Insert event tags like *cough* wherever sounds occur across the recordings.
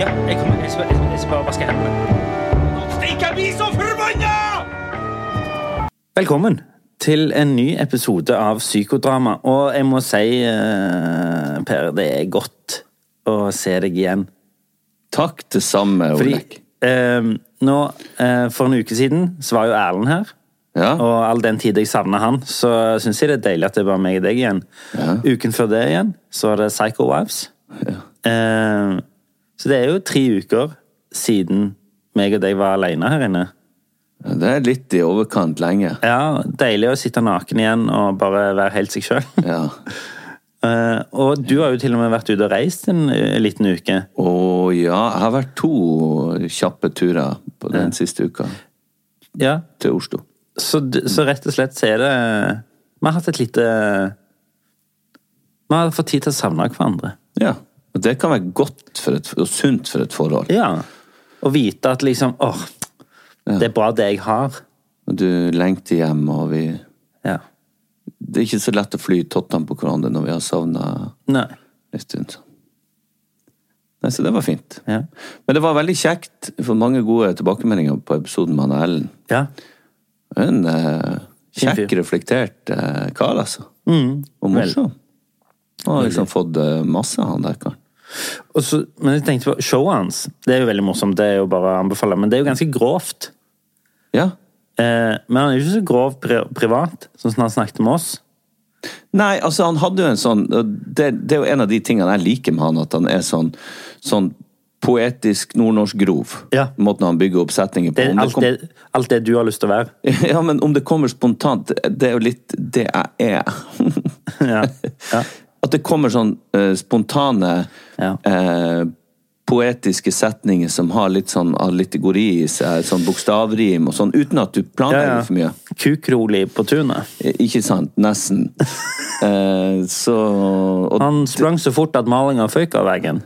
Ja, jeg, kommer, jeg, skal, jeg, skal- jeg skal bare vaske hendene. Stikk, jeg blir så forbanna! Velkommen til en ny episode av Psykodrama. Og jeg må si, eh, Per, det er godt å se deg igjen. Takk det samme, Olek. eh, nå, eh, for en uke siden, så var jo Erlend her. Ja. Og all den tid jeg savna han, så syns jeg det er deilig at det er bare meg og deg igjen. Ja. Uken før det igjen, så var det Psycho Wives. Ja. Eh, så det er jo tre uker siden meg og deg var aleine her inne. Det er litt i overkant lenge. Ja, Deilig å sitte naken igjen og bare være helt seg sjøl. Ja. *laughs* og du har jo til og med vært ute og reist en eh, liten uke. Å ja, jeg har vært to kjappe turer på den siste uka Ja, til Oslo. så, så rett og slett så er det Vi har hatt et lite Vi har fått tid til å savne hverandre. Ja. Og det kan være godt et, og sunt for et forhold. Ja. Å vite at liksom åh, det er bra det jeg har. Og du lengter hjem, og vi Ja. Det er ikke så lett å fly tottene på hverandre når vi har savna en stund. Nei, Så det var fint. Ja. Men det var veldig kjekt. for får mange gode tilbakemeldinger på episoden med Anna Ellen. ja. En eh, kjekk, reflektert eh, kar, altså. Mm. Og morsom. Og har liksom fått eh, masse, han der karen. Så, men jeg tenkte på showet hans. Det er jo veldig morsomt, det er jo bare å anbefale. Men det er jo ganske grovt. Ja. Eh, men han er jo ikke så grov pri privat, sånn som han snakket med oss. Nei, altså han hadde jo en sånn det, det er jo en av de tingene jeg liker med han, at han er sånn, sånn poetisk nordnorsk grov. Ja. Måten han bygger opp setninger på. Det alt, det kom- det, alt det du har lyst til å være. *laughs* Ja, men om det kommer spontant, det er jo litt det jeg er. *laughs* Ja. Ja. *laughs* At det kommer sånn uh, spontane, Ja. uh, poetiske setninger som har litt sånn allitegori i seg, sånn bokstavrim og sånn, uten at du planlegger Ja, ja. for mye. Kukrolig på tunet. Eh, Ikke sant? Nesten. *laughs* Eh, så Og Han sprang så fort at malinga føyk av veggen.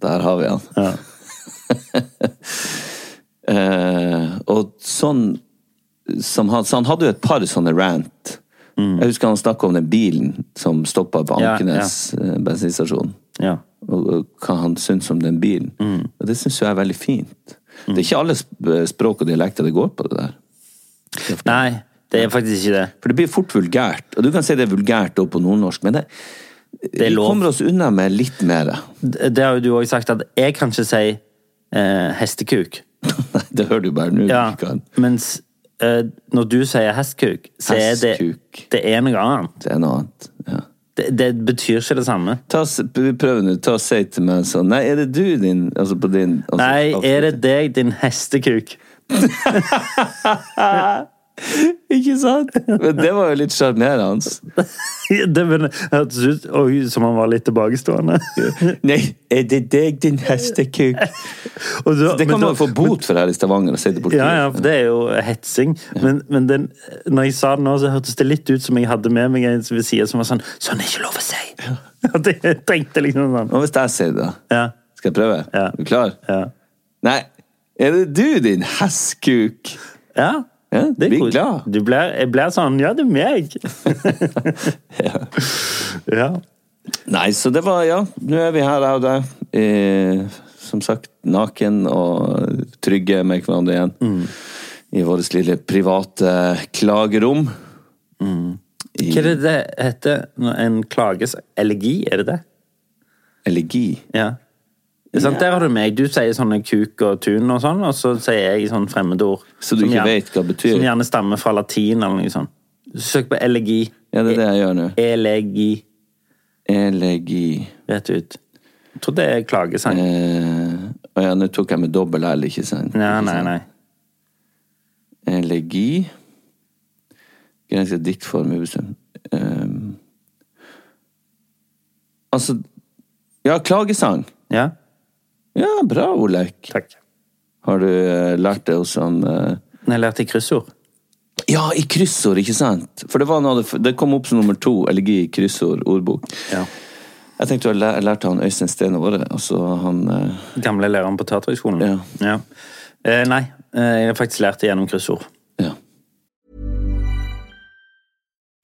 der har vi han. Ja. *laughs* Eh, og sånn som han, så han hadde jo et par sånne rant. Jeg husker han snakka om den bilen som stoppa på Ankenes Ja, Ankenes eh, bensinstasjon. ja. Og, og hva han syns om den bilen. Mm. Og det syns jeg er veldig fint. Det er ikke alle språk og dialekter det går på det der. Nei, det er faktisk ikke det. For det blir fort vulgært. Og du kan si det er vulgært også på nordnorsk, men det, Det vi kommer oss unna med litt mer. Det det har jo du òg sagt, at jeg kan ikke si eh, hestekuk. *laughs* Nei, det hører du bare nå. Ja, mens eh, når du sier hestkuk, så er det, det er noe annet. Det er noe annet. Ja. Det, det betyr ikke det samme. Ta, s- nå. Ta og Si til meg sånn Nei, er det du, din Altså på din altså, Nei, er det deg, din hestekuk? *laughs* Ikke sant? Men det var jo litt sjarmerende. *laughs* Det hørtes ut oi, som han var litt tilbakestående. *laughs* Nei, er det deg, din hestekuk? *laughs* Det kan man jo få bot for her i Stavanger. Og si til. Ja, ja, for det er jo hetsing. Men, men den, når jeg sa det nå, så hørtes det litt ut som jeg hadde med meg en ved siden som var sånn Sånn er ikke lov å si! At jeg tenkte liksom sånn. Og hvis jeg sier det, da? Ja. Skal jeg prøve? Ja. Er du klar? Ja. Nei, er det du, din hestkuk? ja. Ja, Det er bli kos- glad. Du blir, jeg blir sånn Ja, det er meg! *laughs* ja. Nei, så det var Ja, nå er vi her, jeg og deg. Eh, som sagt, naken og trygge med hverandre igjen. Mm. I vårt lille private klagerom. I Hva er det det heter? når En klages elegi, er det det? elegi. Ja. Sant, Der har du meg. Du sier sånne kuk og tun og sånn, og så sier jeg sånn fremmedord. Så du ikke gjerne- vet hva det betyr? Som gjerne stammer fra latin eller noe sånt. Søk på elegi. Ja, det er det jeg gjør nå. Elegi. Elegi. Rett ut. Jeg tror det er klagesang. Eh, å ja, nå tok jeg med dobbel L, ikke sant? Ja, nei, nei. Elegi. Grense diktform ubestemt. Um, altså Ja, klagesang. Ja, Ja, bra, Olaug. takk. Har du eh, lært det hos han uh... Nei, jeg lærte kryssord. Ja, i kryssord, ikke sant? For det, var noe, det kom opp som nummer to, elegi i kryssord, ordbok. Ja. Jeg tenkte du har lært han Øystein Stene Våre, altså han uh... Gamle læreren på Teaterhøgskolen. Ja. Ja. Eh, nei, eh, jeg har faktisk lært det gjennom kryssord.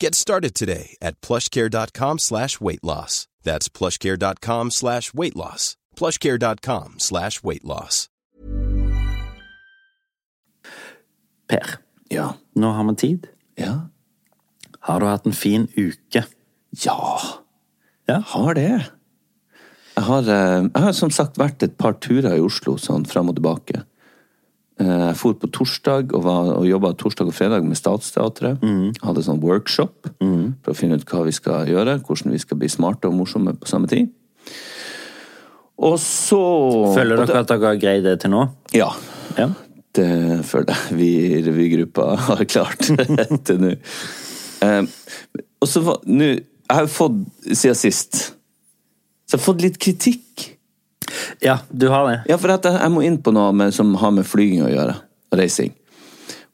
Get started today at plushcare.com slash weight loss. That's plushcare.com slash weight loss. plushcare.com slash weight loss. Per, Ja. nå har vi tid. Ja. Har du hatt en fin uke? Ja. Ja. Har det. Jeg har, eh, jeg har som sagt vært et par turer i Oslo, sånn fram og tilbake. Eh, Jeg for på torsdag og, var- og jobba torsdag og fredag med Statsteatret. Hadde sånn workshop for å finne ut hva vi skal gjøre, hvordan vi skal bli smarte og morsomme på samme tid. Og så Føler dere at dere har greid det til nå? Ja. Ja. Det føler jeg vi i revygruppa *laughs* har klart til nå. Um, og så var- nå Jeg har jo fått, siden sist, så jeg har fått litt kritikk. Ja, du har det. Ja, for jeg, må inn på noe som har med flyging å gjøre. Og reising.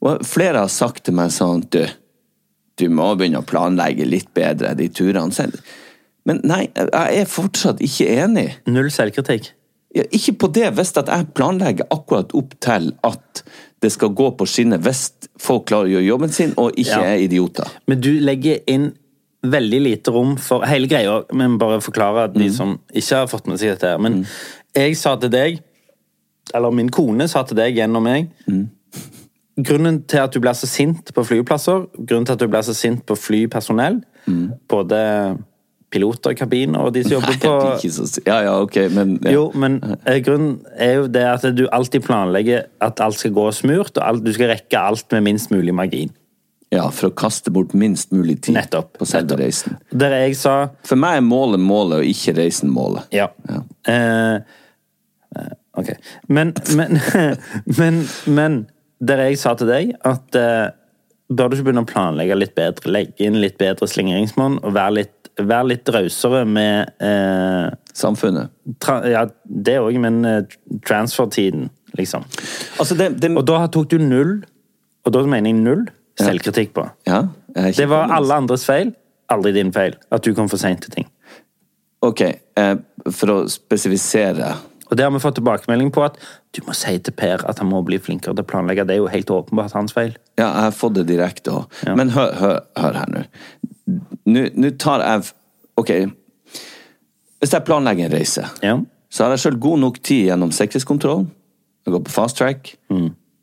Og flere har sagt til meg sånn Du, du må begynne å planlegge litt bedre de turene. selv. Men nei, jeg er fortsatt ikke enig. Null selvkritikk. Ja, ikke på det, hvis at jeg planlegger akkurat opp til at det skal gå på skinner hvis folk klarer å gjøre jobben sin og ikke Ja. er idioter. Men du legger inn veldig lite rom for hele greia. Men bare forklare de som ikke har fått med seg dette. her. Men jeg sa til deg, eller min kone sa til deg gjennom meg Grunnen til at du blir så sint på flyplasser, grunnen til at du blir så sint på flypersonell, både piloter i kabinen og de som jobber Nei, på ikke så Ja, ja, ok, men ja. Jo, men eh, grunnen er jo det at du alltid planlegger at alt skal gå smurt, og du skal rekke alt med minst mulig margin. Ja, for å kaste bort minst mulig tid Nettopp, på selve nettopp. reisen. Der jeg sa For meg er målet målet, og ikke reisen målet. Ja. Ja. Eh, eh, ok. Men, men, *laughs* men, men der jeg sa til deg at eh, bør du ikke begynne å planlegge litt bedre? Legge inn litt bedre slingringsmonn og være litt, vær litt rausere med eh, Samfunnet. tra, Ja, det òg, men eh, transfertiden, liksom. Altså, det, det Og da tok du null, og da mener jeg null, selvkritikk på. Ja, Det var alle andres feil, aldri din feil. At du kom for seint til ting. Ok, eh, for å spesifisere Og det har vi fått tilbakemelding på at du må si til Per at han må bli flinkere til å planlegge. Det er jo helt åpenbart hans feil. Ja, jeg har fått det direkte òg. Ja. Men hør, hør, hør her nå. Nå tar jeg Ok. Hvis jeg planlegger en reise, Ja. så har jeg sjøl god nok tid gjennom sikkerhetskontrollen. Jeg går på fast track.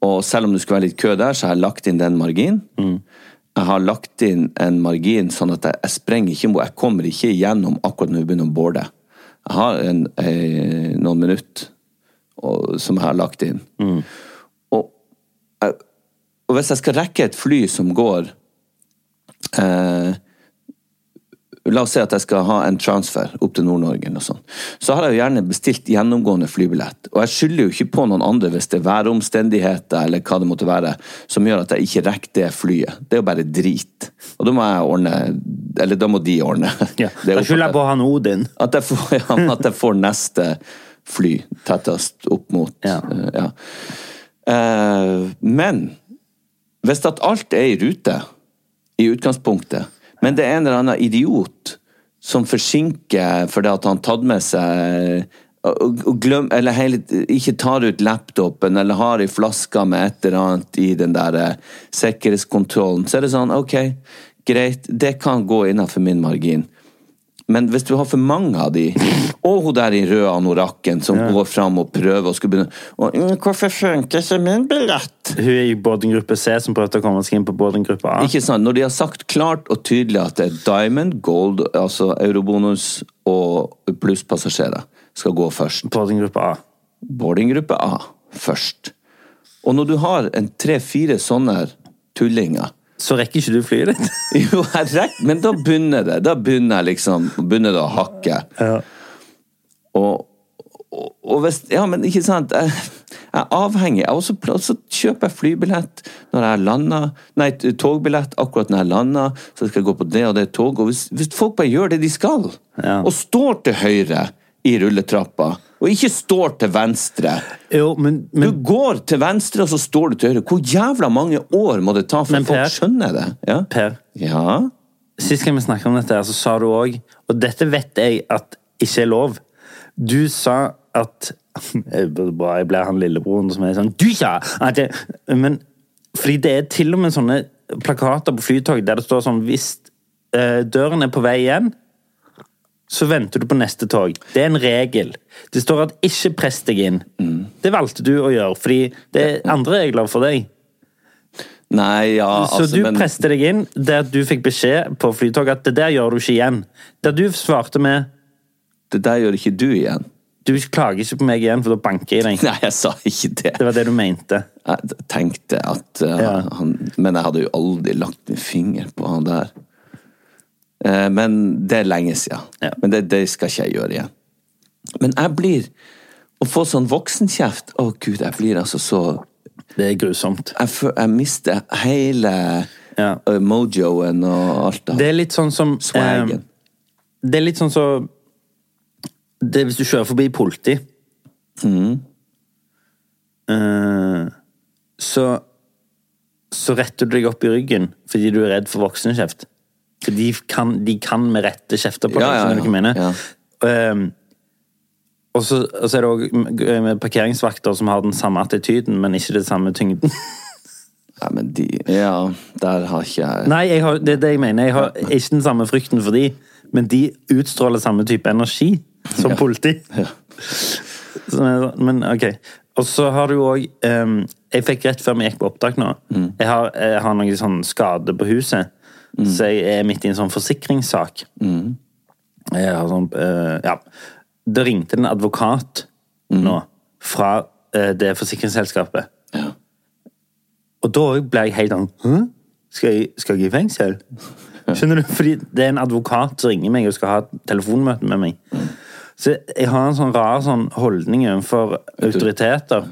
Og selv om det skulle være litt kø der, så har jeg lagt inn den marginen. Jeg har lagt inn en margin sånn at jeg, jeg sprenger ikke Jeg kommer ikke igjennom akkurat når vi begynner å boarde. Jeg har en, en, noen minutter og, som jeg har lagt inn. Og, jeg, og hvis jeg skal rekke et fly som går eh, La oss si at jeg skal ha en transfer opp til Nord-Norge, så har jeg jo gjerne bestilt gjennomgående flybillett. Og jeg skylder jo ikke på noen andre hvis det er væromstendigheter eller hva det måtte være, som gjør at jeg ikke rekker det flyet. Det er jo bare drit. Og da må jeg ordne Eller da må de ordne. *laughs* Ja. Da skylder jeg på han Odin. at jeg, får, *laughs* ja, at jeg får neste fly tettest opp mot Ja. eh, ja. Eh, men hvis at alt er i rute i utgangspunktet, men det er en eller annen idiot som forsinker fordi at han tatt med seg og glem, eller hele, ikke tar ut laptopen eller har ei flaske med et eller annet i den der eh, sikkerhetskontrollen, så er det sånn, ok, greit, det kan gå innenfor min margin. Men hvis du har for mange av de, og hun der i røde anorakken som går fram og prøver og skal begynne og, «Mm, 'Hvorfor funker ikke min billett?' Hun er i boardinggruppe C som prøvde å komme seg inn på boardinggruppe A. Ikke sant? Når de har sagt klart og tydelig at det er diamond, gold, altså eurobonus og plusspassasjerer skal gå først. Boardinggruppe A. Boardinggruppe A først. Og når du har en tre-fire sånne tullinger Så rekker ikke du flyet ditt. *laughs* Jo, jeg rekker, men da begynner det. Da begynner jeg liksom begynner det å hakke. Og, og, og hvis Ja, men ikke sant Jeg, jeg er avhengig. Også, så kjøper jeg flybillett når jeg lander. Nei, togbillett akkurat når jeg lander. Så skal jeg gå på det og det toget. Og hvis, hvis folk bare gjør det de skal, Ja. og står til høyre i rulletrappa, og ikke står til venstre Jo, men, men Du går til venstre, og så står du til høyre. Hvor jævla mange år må det ta for Men folk skjønner det? Ja? Per, ja? sist gang vi snakket om dette, så sa du òg Og dette vet jeg at ikke er lov. Du sa at *laughs* Jeg ble han lillebroren som er sånn Du sa at jeg, Men fordi det er til og med sånne plakater på flytog der det står sånn Hvis eh, døren er på vei igjen, så venter du på neste tog. Det er en regel. Det står at 'ikke press deg inn'. Det valgte du å gjøre, fordi det er andre regler for deg. Nei, ja, Så altså du men, presset deg inn der du fikk beskjed på flytoget at det der gjør du ikke igjen. Der du svarte med Det der gjør ikke du igjen. du klager ikke på meg igjen, for da banker jeg deg. Nei, jeg sa ikke det. Det var det du mente. Jeg tenkte at uh, Ja. han Men jeg hadde jo aldri lagt min finger på han der. Eh, men det er lenge siden. Ja. Men det, det skal ikke jeg gjøre igjen. Men jeg blir Å få sånn voksenkjeft Å, gud, jeg blir altså så Det er grusomt. Jeg, jeg mister hele Ja. eh, mojoen og alt det Det er litt sånn som swagen. eh, Det er litt sånn så Det er hvis du kjører forbi politi. Mm. Eh, så så retter du deg opp i ryggen fordi du er redd for voksenkjeft. De kan, de kan med rette kjefte på deg, Ja, ja, skjønner du hva jeg mener? ja. Ehm, og så og så er det òg med parkeringsvakter som har den samme attityden, men ikke den samme tyngden. *laughs* Ja, men de Ja, der har ikke jeg Nei, jeg har, det er det jeg mener. Jeg har ikke den samme frykten for de, men de utstråler samme type energi som politi. Ja. Så, men ok. Og så har du òg Jeg fikk rett før vi gikk på opptak nå jeg, har, jeg har noen sånn skade på huset, så jeg er midt i en sånn forsikringssak. Har sånn uh, Ja. Det ringte en advokat nå fra uh, det forsikringsselskapet. Ja. Og da ble jeg helt sånn Hæ? Skal jeg, skal jeg i fengsel? Skjønner du? Fordi det er en advokat som ringer meg og skal ha et telefonmøte med meg. Så jeg har en sånn rar sånn holdning overfor autoriteter.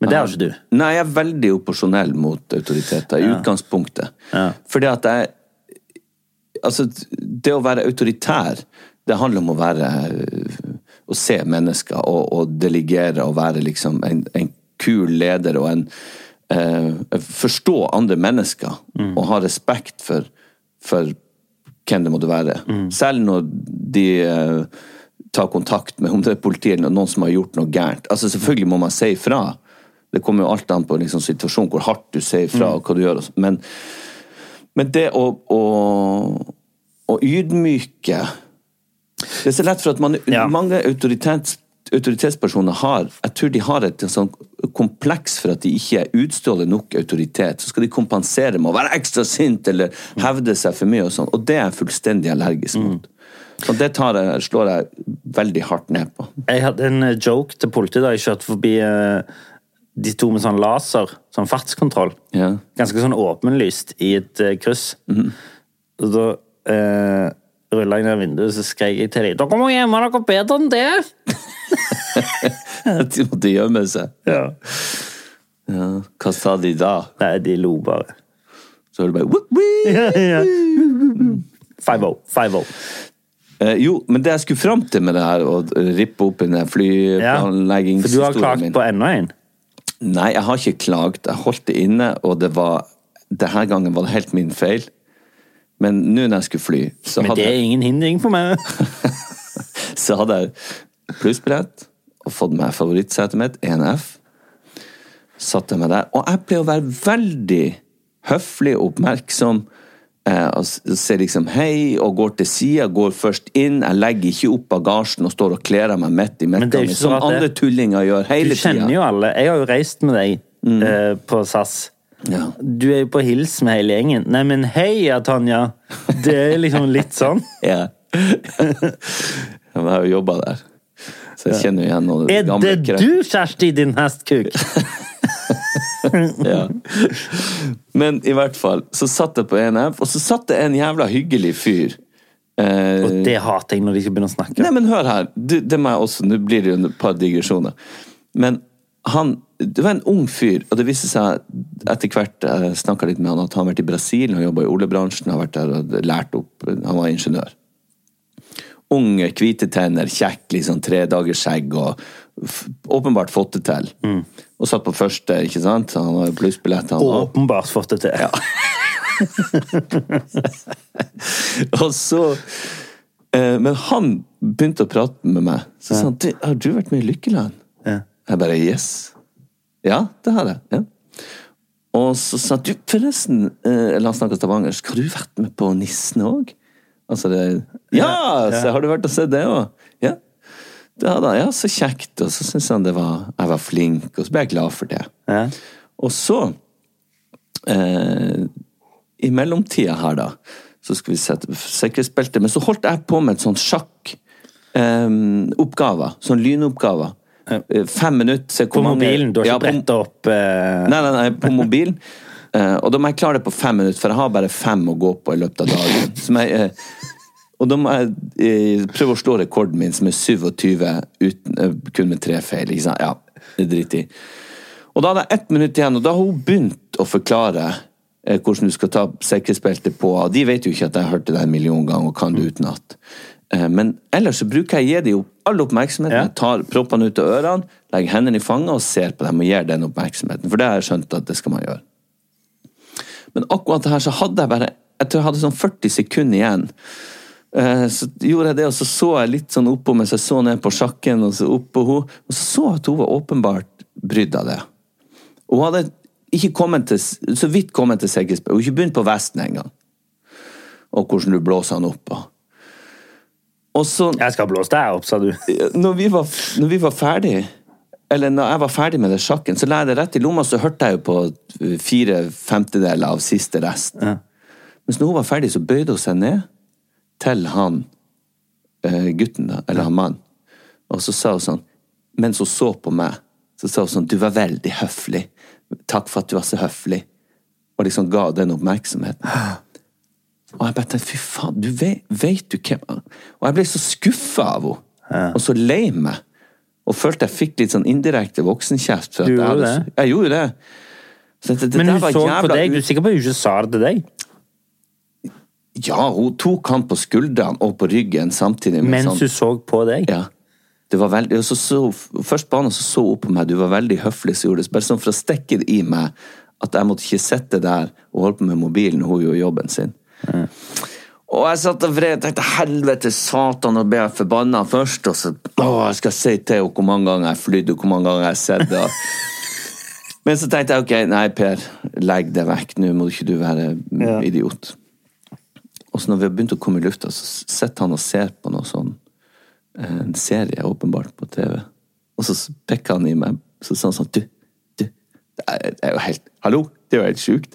Men det har ikke du. Nei, jeg er veldig opporsjonell mot autoriteter i utgangspunktet. Ja. Fordi at jeg Altså, det å være autoritær, det handler om å være Å se mennesker og, og delegere og være liksom en, en kul leder og en eh, Forstå andre mennesker og ha respekt for, for hvem det måtte være. Selv når de eh, tar kontakt med om det er politiet eller noen som har gjort noe gærent. Altså Selvfølgelig må man si ifra. Det kommer jo alt an på liksom, situasjonen, hvor hardt du sier fra, og hva du gjør. Men, men det å, å, å ydmyke Det er så lett for at man, Ja. mange autoritets, autoritetspersoner har Jeg tror de har et sånn kompleks for at de ikke utstråler nok autoritet. Så skal de kompensere med å være ekstra sint eller hevde seg for mye, og sånn. Og det er jeg fullstendig allergisk mot. Og det tar jeg, slår jeg veldig hardt ned på. Jeg hadde en joke til politiet da jeg kjørte forbi eh, de to med sånn laser, sånn fartskontroll. Ja. Ganske sånn åpenlyst i et uh, kryss. Og da uh, rulla jeg ned vinduet så skrek jeg til dem 'Dere må gjemme dere bedre enn det!' *laughs* De måtte gjemme seg. Ja. Ja. Hva sa de da? Nei, de lo bare. Så var det bare «Whoop, whoop». ja. 5-0. 5-0. Eh, jo, men det jeg skulle fram til med det her, å rippe opp i den Ja. For du har klagt min på enda en. Nei, jeg har ikke klagt. Jeg holdt det inne, og det var Denne gangen var det helt min feil. Men nå når jeg skulle fly, så Men hadde, det er ingen hindring for meg. *laughs* så hadde jeg plussbrett og fått meg favorittsetet mitt, 1F. Satte meg der. Og jeg pleier å være veldig høflig og oppmerksom og s- sier liksom hei, og går til sida, går først inn. Jeg legger ikke opp bagasjen og står og kler av meg midt i midtgangen, som det. andre tullinger gjør Du kjenner tida. jo alle. Jeg har jo reist med deg eh, på SAS. Ja. Du er jo på hils med hele gjengen. Nei, men heia, Tanja! Det er liksom litt sånn. *laughs* Ja. Jeg har jo jobba der, så jeg kjenner jo igjen noen Er det du, Kjersti, din hestkuk? *laughs* *laughs* Ja. Men i hvert fall, så satt jeg på ENF, og så satt det en jævla hyggelig fyr. Eh, Og det hater jeg når de skal begynne å snakke. Nei, men hør her. Du, det må jeg også, Nå blir det jo et par digresjoner. Men han Det var en ung fyr, og det viste seg etter hvert jeg snakka litt med han, at han har vært i Brasil, og jobba i oljebransjen, har vært der og lært opp Han var ingeniør. Unge, hvite tenner, kjekk, liksom tredagersskjegg og f åpenbart fått det til. Og satt på første, ikke sant? Han har jo plussbillett, han òg. Åpenbart fått det til. *laughs* *laughs* Og så eh, Men han begynte å prate med meg. Så sa han «Du, har du vært med i Lykkeland? Ja. Jeg bare yes. Ja, det har jeg. Ja. Og så sa han du, forresten eh, Eller han snakke stavangersk. Har du vært med på Nissen òg? Altså det Ja! Så har du vært og sett det òg? Ja. da, hadde han. Ja, så kjekt. Og så syntes han det var, jeg var flink, og så ble jeg glad for det. Ja. Og så eh, I mellomtida her, da, så skal vi sette sikkerhetsbeltet, Men så holdt jeg på med et sånt sjakk eh, oppgaver. Sånn lynoppgaver. Eh, Fem minutter. På mobilen? Du har ikke ja, bretta opp eh, Nei, nei, nei, på mobilen. Eh, og da må jeg klare det på fem minutter, for jeg har bare fem å gå på i løpet av dagen. Som jeg, og da må jeg eh, prøve å slå rekorden min, som er 27, uten, eh, kun med tre feil. Ikke sant? Ja, det driter jeg i. Og da hadde jeg ett minutt igjen, og da har hun begynt å forklare eh, hvordan du skal ta sikkerhetsbeltet på. Og de vet jo ikke at jeg har hørt det der en million ganger og kan det utenat. Eh, men ellers så bruker jeg å gi dem all oppmerksomheten. Ja. Jeg tar proppene ut av ørene, legger hendene i fanget og ser på dem og gir den oppmerksomheten. For det har jeg skjønt at det skal man gjøre. Men akkurat det her så hadde jeg bare Jeg tror jeg hadde sånn 40 sekunder igjen. Eh, Så gjorde jeg det, og så så jeg litt sånn oppå mens jeg så ned på sjakken, og så oppå henne. Og så så jeg at hun var åpenbart brydd av det. Hun hadde ikke kommet til, så vidt kommet til Seggesberg. Hun hadde ikke begynt på vesten engang. Og hvordan du blåser han opp. Og, så Jeg skal blåse deg opp, sa du. når vi var, når vi var ferdig eller når jeg var ferdig med det sjakken, så la jeg det rett i lomma, så hørte jeg jo på fire femtedeler av siste rest. Mens når hun var ferdig, så bøyde hun seg ned til han eh, gutten, da, eller han mannen. Og så sa hun sånn, mens hun så på meg, så sa hun sånn, du var veldig høflig. Takk for at du var så høflig. Og liksom ga den oppmerksomheten. Og jeg bare tenkte, fy faen, du vet, vet du hvem Og jeg ble så skuffa av henne. Og så lei meg. Og følte jeg fikk litt sånn indirekte voksenkjeft. Du jeg gjorde det? Jeg gjorde det. Så det, det Men hun så på deg. Du er sikker på at hun ikke sa det til deg? Ja, hun tok han på skuldrene og på ryggen samtidig. med Mens sånn- hun så på deg? Ja. Det var veldig, og så så, først på han, og så så hun på meg. Du var veldig høflig, så gjorde det. Bare sånn for å stikke det i meg at jeg måtte ikke sitte der og holde på med mobilen hun gjorde jobben sin. Og jeg satt og vred tenkte helvete, satan, og ble jeg forbanna først. Og så å, jeg skal si til henne hvor mange ganger jeg flydde, og hvor mange ganger jeg har sett det. *laughs* Men så tenkte jeg ok, nei, Per, legg det vekk. Nå må ikke du være Ja. idiot. Og så når vi har begynt å komme i lufta, så sitter han og ser på noe sånn en serie, åpenbart, på TV. Og så pekker han i meg, så sa han sånn Du, du, det er, det er jo helt Hallo? Det er jo helt sjukt.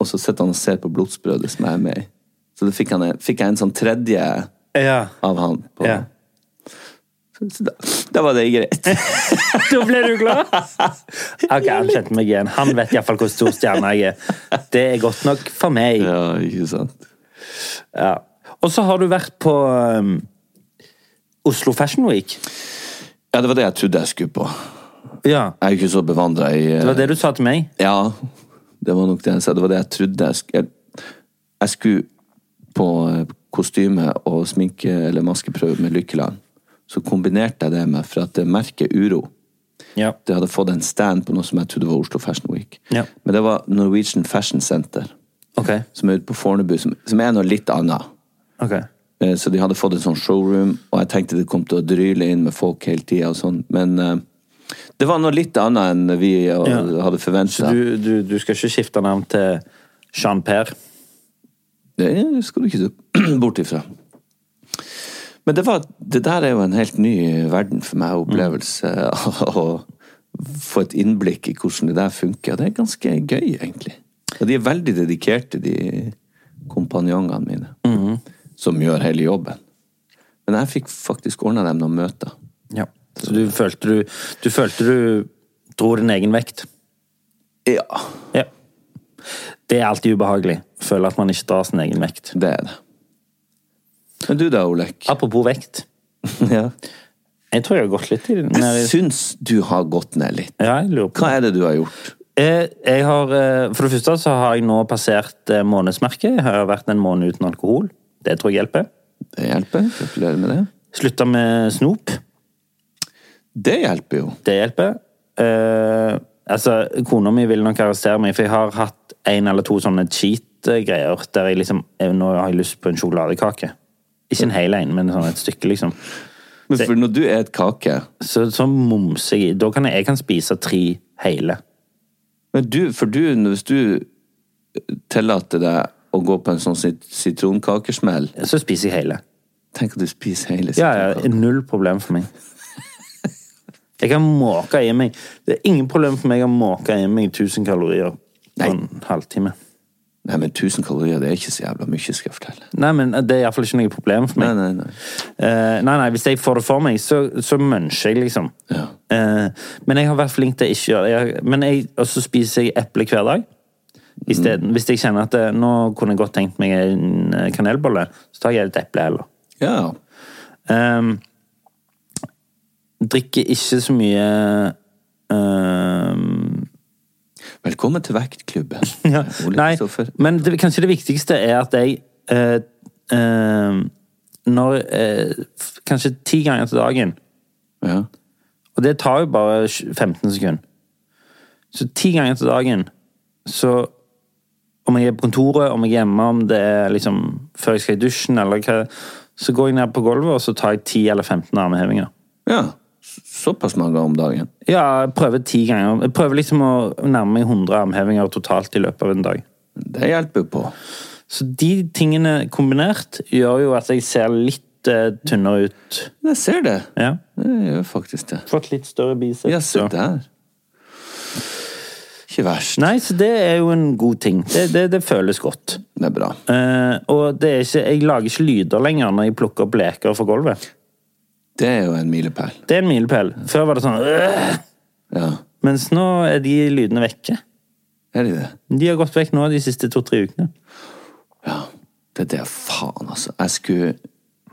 Og så sitter han og ser på Blodsbrødet som jeg er med i. Så da fikk, fikk jeg en sånn tredje Ja. av han. På, ja. Så da, da var det greit. *laughs* Da ble du glad? *laughs* Ok, han kjente meg igjen. Han vet iallfall hvor stor stjerne jeg er. Det er godt nok for meg. Ja, ikke sant. Ja. Og så har du vært på um, Oslo Fashion Week. Ja, det var det jeg trodde jeg skulle på. Ja. Jeg er jo ikke så bevandra i Det var det du sa til meg. Ja, det var nok det jeg sa. Det var det jeg trodde jeg skulle Jeg, jeg skulle på eh, kostyme og sminke- eller maskeprøve med Lykkeland. Så kombinerte jeg det med, for at det merket Uro Ja. Det hadde fått en stand på noe som jeg trodde var Oslo Fashion Week. Ja. Men det var Norwegian Fashion Center, Ok. som er ute på Fornebu, som, som er noe litt annet. ok. Eh, Så de hadde fått en sånn showroom, og jeg tenkte det kom til å dryle inn med folk hele tida sånn, men eh, det var noe litt annet enn vi eh, Ja. hadde Så forventa. du, du, du skal ikke skifte navn til Jean-Per? Det skal du ikke se *clears throat* bort ifra. Men det, var, det der er jo en helt ny verden for meg, opplevelse. *laughs* Å få et innblikk i hvordan det der funker. Og det er ganske gøy, egentlig. Og de er veldig dedikerte, de kompanjongene mine. Som gjør hele jobben. Men jeg fikk faktisk ordna dem noen møter. Ja. Så du følte du, du følte du dro din egen vekt? Ja, Ja. Det er alltid ubehagelig. Føle at man ikke drar sin egen vekt. det er det. Men du da, Olek? Apropos vekt. *laughs* Ja. Jeg tror jeg har gått litt i den. Jeg syns du har gått ned litt. Ja, jeg lurer på Hva er det du har gjort? Eh, Jeg har, eh, for det første så har jeg nå passert eh, månedsmerket. Jeg har vært en måned uten alkohol. Det tror jeg hjelper. Det hjelper. Gratulerer med det. Slutta med snop. Det hjelper jo. Det hjelper. Eh, altså, Kona mi vil nok arrestere meg, for jeg har hatt en eller to sånne cheat-greier der jeg liksom Nå har jeg lyst på en sjokoladekake. Ikke en hel en, men sånn et stykke, liksom. Men for når du er et kake Så, så momser jeg i. Da kan jeg, jeg kan spise tre hele. Men du, for du, hvis du tillater deg å gå på en sånn sit- sitronkakesmell Så spiser jeg hele. Tenk at du spiser hele Ja, ja, null problem for meg. *laughs* Jeg kan måke i meg Det er ingen problem for meg å måke i meg 1000 kalorier på en halvtime. Nei, men 1000 kalorier, det er ikke så jævla mye, skal jeg fortelle. Nei, men Det er iallfall ikke noe problem for meg. nei, nei. Eh, nei, nei, Hvis jeg får det for meg, så, så muncher jeg, liksom. Ja. Uh, men jeg har vært flink til å ikke gjøre det. Og så spiser jeg eple hver dag. I stedet, mm. Hvis jeg kjenner at det, nå kunne jeg godt tenkt meg en eh, kanelbolle, så tar jeg et eple heller. Ja. Um, drikker ikke så mye ehm, Velkommen til vektklubben. *laughs* ja, Nei, men det, kanskje det viktigste er at jeg eh, eh, Når eh, Kanskje ti ganger til dagen Ja. Og det tar jo bare 15 sekunder. Så ti ganger til dagen, så Om jeg er på kontoret, om jeg er hjemme, om det er liksom før jeg skal i dusjen, eller hva Så går jeg ned på gulvet, og så tar jeg 10 eller 15 armhevinger. ja. Såpass mange om dagen. Ja, jeg prøver ti ganger. Jeg prøver liksom å nærme meg 100 armhevinger totalt i løpet av en dag. Det hjelper jo på. Så de tingene kombinert gjør jo at jeg ser litt eh, tynnere ut. Jeg ser det. Ja. Det gjør faktisk det. Fått litt større biceps. Ja, se der. Ikke verst. Nei, så det er jo en god ting. Det, det, det føles godt. Det er bra. Eh, og det er ikke, jeg lager ikke lyder lenger når jeg plukker opp leker fra gulvet. Det er jo en milepæl. Det er en milepæl. Før var det sånn øh, Ja. Mens nå er de lydene vekke. Er de det? De har gått vekk nå de siste to-tre ukene. Ja. Det er det, faen, altså. Jeg skulle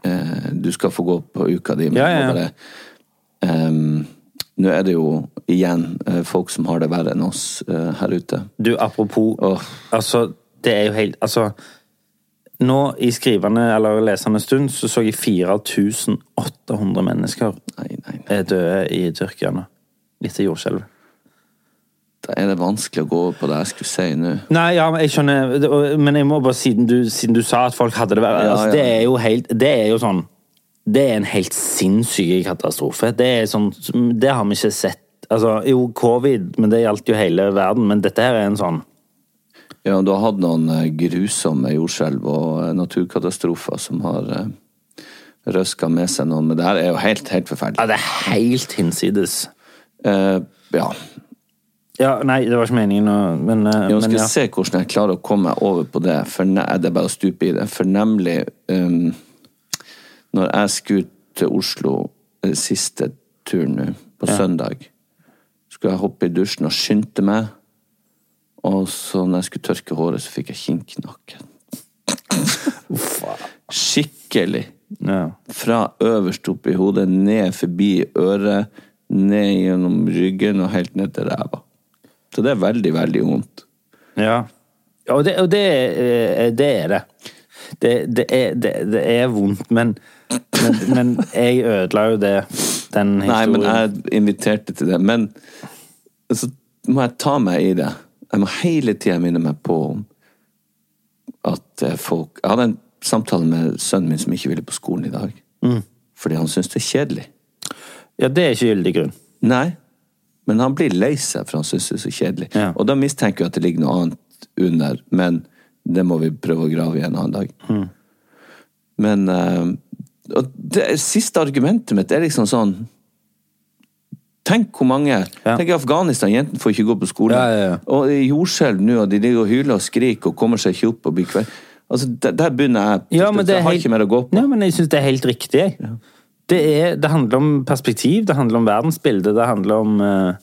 eh, Du skal få gå på uka di, men Ja, ja, ja. bare um, Nå er det jo igjen eh, folk som har det verre enn oss uh, her ute. Du, apropos oh. Altså, det er jo helt Altså, nå i skrivende eller lesende stund så så jeg 4800 mennesker Nei, nei, nei. er døde i Tyrkia nå. Etter jordskjelvet. Da er det vanskelig å gå over på det jeg skulle si nå. Nei, ja, jeg skjønner Men jeg må bare, siden du, siden du sa at folk hadde det verre Ja, altså, ja. Det er jo helt Det er jo sånn Det er en helt sinnssyk katastrofe. Det er sånn Det har vi ikke sett Altså, jo, covid, men det gjaldt jo hele verden. Men dette her er en sånn Ja, du har hatt noen eh, grusomme jordskjelv og eh, naturkatastrofer som har uh, røska med seg noen, men det her er jo helt, helt forferdelig. Ja, det er helt hinsides. Uh, ja. Ja, nei, det var ikke meningen å Men, uh, Jeg men skal ja. se hvordan jeg klarer å komme meg over på det. For ne det er bare å stupe i det. For nemlig um, Når jeg skulle til Oslo eh, siste tur nå, på søndag, skulle jeg hoppe i dusjen og skynde meg. Og så når jeg skulle tørke håret, så fikk jeg kink i nakken. Skikkelig. ja. Fra øverst opp i hodet, ned forbi øret, ned gjennom ryggen og helt ned til ræva. Så det er veldig, veldig vondt. Ja. Ja, Og det, og det, er- det er det. Det, det, er, det, det er vondt, men, men, men jeg ødela jo det, den Nei, men jeg inviterte til det. Men så må jeg ta meg i det. Jeg må hele tida minne meg på at eh, folk Jeg hadde en samtale med sønnen min som ikke ville på skolen i dag. Mm. Fordi han syns det er kjedelig. Ja, det er ikke gyldig grunn. Nei, men han blir lei seg for han syns det er så kjedelig. Ja. Og da mistenker jeg at det ligger noe annet under. Men det må vi prøve å grave i en annen dag. Men eh, og det siste argumentet mitt er liksom sånn Tenk hvor mange Tenk i Afghanistan, jentene får ikke gå på skole. Ja, ja, ja. Og jordskjelv nå, og de ligger og hyler og skriker og kommer seg ikke opp og blir. Altså, der, der begynner jeg. Ja, men det jeg har helt- ikke mer å gå på. Ja, men jeg syns det er helt riktig. Ja. Det, er, det handler om perspektiv, det handler om verdensbildet, det handler om uh,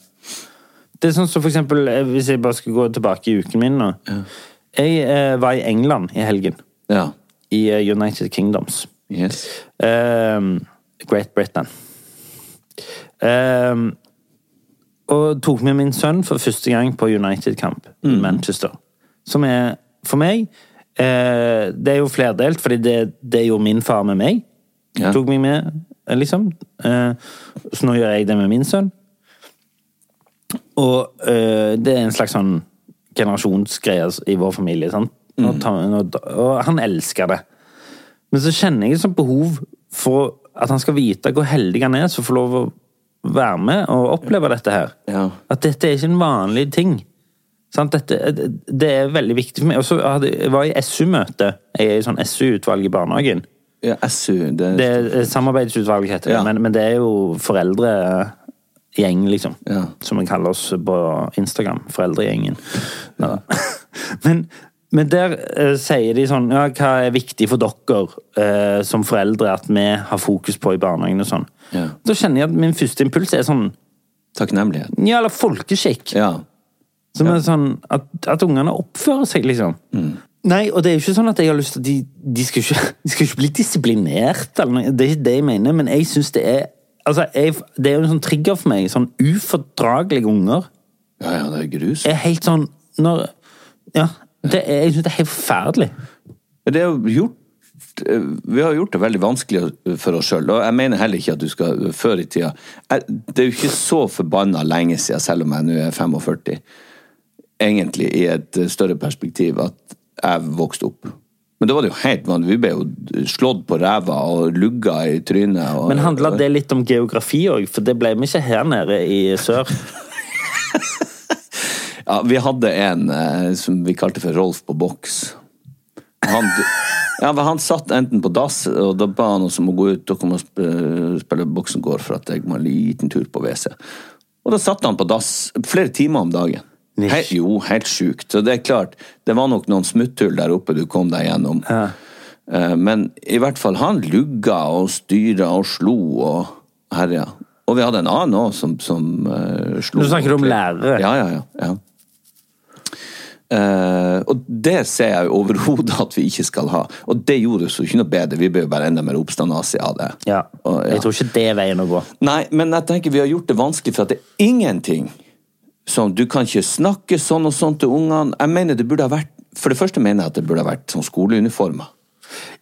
Det er sånn som for eksempel, eh, hvis jeg bare skal gå tilbake i uken min nå. Jeg uh, var i England i helgen. Ja. I uh, United Kingdoms. Yes. Great Britain. Ehm, og tok med min sønn for første gang på United-kamp i Manchester. Som er, for meg eh, Det er jo flerdelt, fordi det, det gjorde min far med meg. Ja. Tok meg med, eh, liksom. Eh, så nå gjør jeg det med min sønn. Og eh, det er en slags sånn generasjonsgreie i vår familie. Sant? Nå tar- nå- og han elsker det. Men så kjenner jeg et sånt behov for at han skal vite hvor heldig han er som får lov å være med og oppleve dette her. Ja. At dette er ikke en vanlig ting. Sant? Dette, det er veldig viktig for meg. Og så var jeg i SU-møte. Jeg er i sånn SU-utvalg i barnehagen. ja SU, det, Det er samarbeidsutvalg, heter det. Ja. Men, men det er jo foreldregjeng, liksom. Ja. Som vi kaller oss på Instagram. Foreldregjengen. *laughs* Men, men der eh, sier de sånn ja, Hva er viktig for dere eh, som foreldre at vi har fokus på i barnehagen og sånn? Ja. Da kjenner jeg at min første impuls er sånn Takknemlighet. Ja, eller folkeskikk. Ja. Som er sånn at, at ungene oppfører seg, liksom. Nei, og det er jo ikke sånn at jeg har lyst til at de, de, skal ikke, *laughs* de skal ikke bli disiplinert, eller noe. Det er ikke det jeg mener, men jeg syns det er Altså, jeg, Det er jo en sånn trigger for meg. Sånn ufordragelige unger. ja, ja, det er grus. er helt sånn når Ja. Det er, jeg syns det er helt forferdelig. Det er jo gjort eh, vi har gjort det veldig vanskelig for oss sjøl. Og jeg mener heller ikke at du skal før i tida Det er jo ikke så forbanna lenge siden, selv om jeg nå er 45, egentlig i et større perspektiv, at jeg vokste opp. Men da var det jo helt vanlig. Vi ble jo slått på ræva og lugga i trynet. Og, Men handla det litt om geografi òg? For det ble vi ikke her nede i sør. *laughs* Ja, vi hadde en eh, som vi kalte for Rolf på boks. Han, ja, men han satt enten på dass, og da ba han oss om å gå ut. Dere må sp- spille Boksen går for at jeg må en liten tur på WC. Og da satt han på dass flere timer om dagen. He, jo, helt sjukt. Så det er klart, det var nok noen smutthull der oppe du kom deg gjennom. Ja. Men i hvert fall, han lugga og styra og slo og herja. Og vi hadde en annen òg som, som uh, slo. Du snakker om lærere. Ja, ja, ja. ja. Eh, og det ser jeg overhodet at vi ikke skal ha. Og det gjorde oss jo ikke noe bedre, vi ble jo bare enda mer oppstandasig av det. Ja. Og, ja. Jeg tror ikke det er veien å gå. Nei, men jeg tenker vi har gjort det vanskelig for at det er ingenting som Du kan ikke snakke sånn og sånn til ungene. Jeg mener det burde ha vært For det første mener jeg at det burde ha vært sånn skoleuniformer.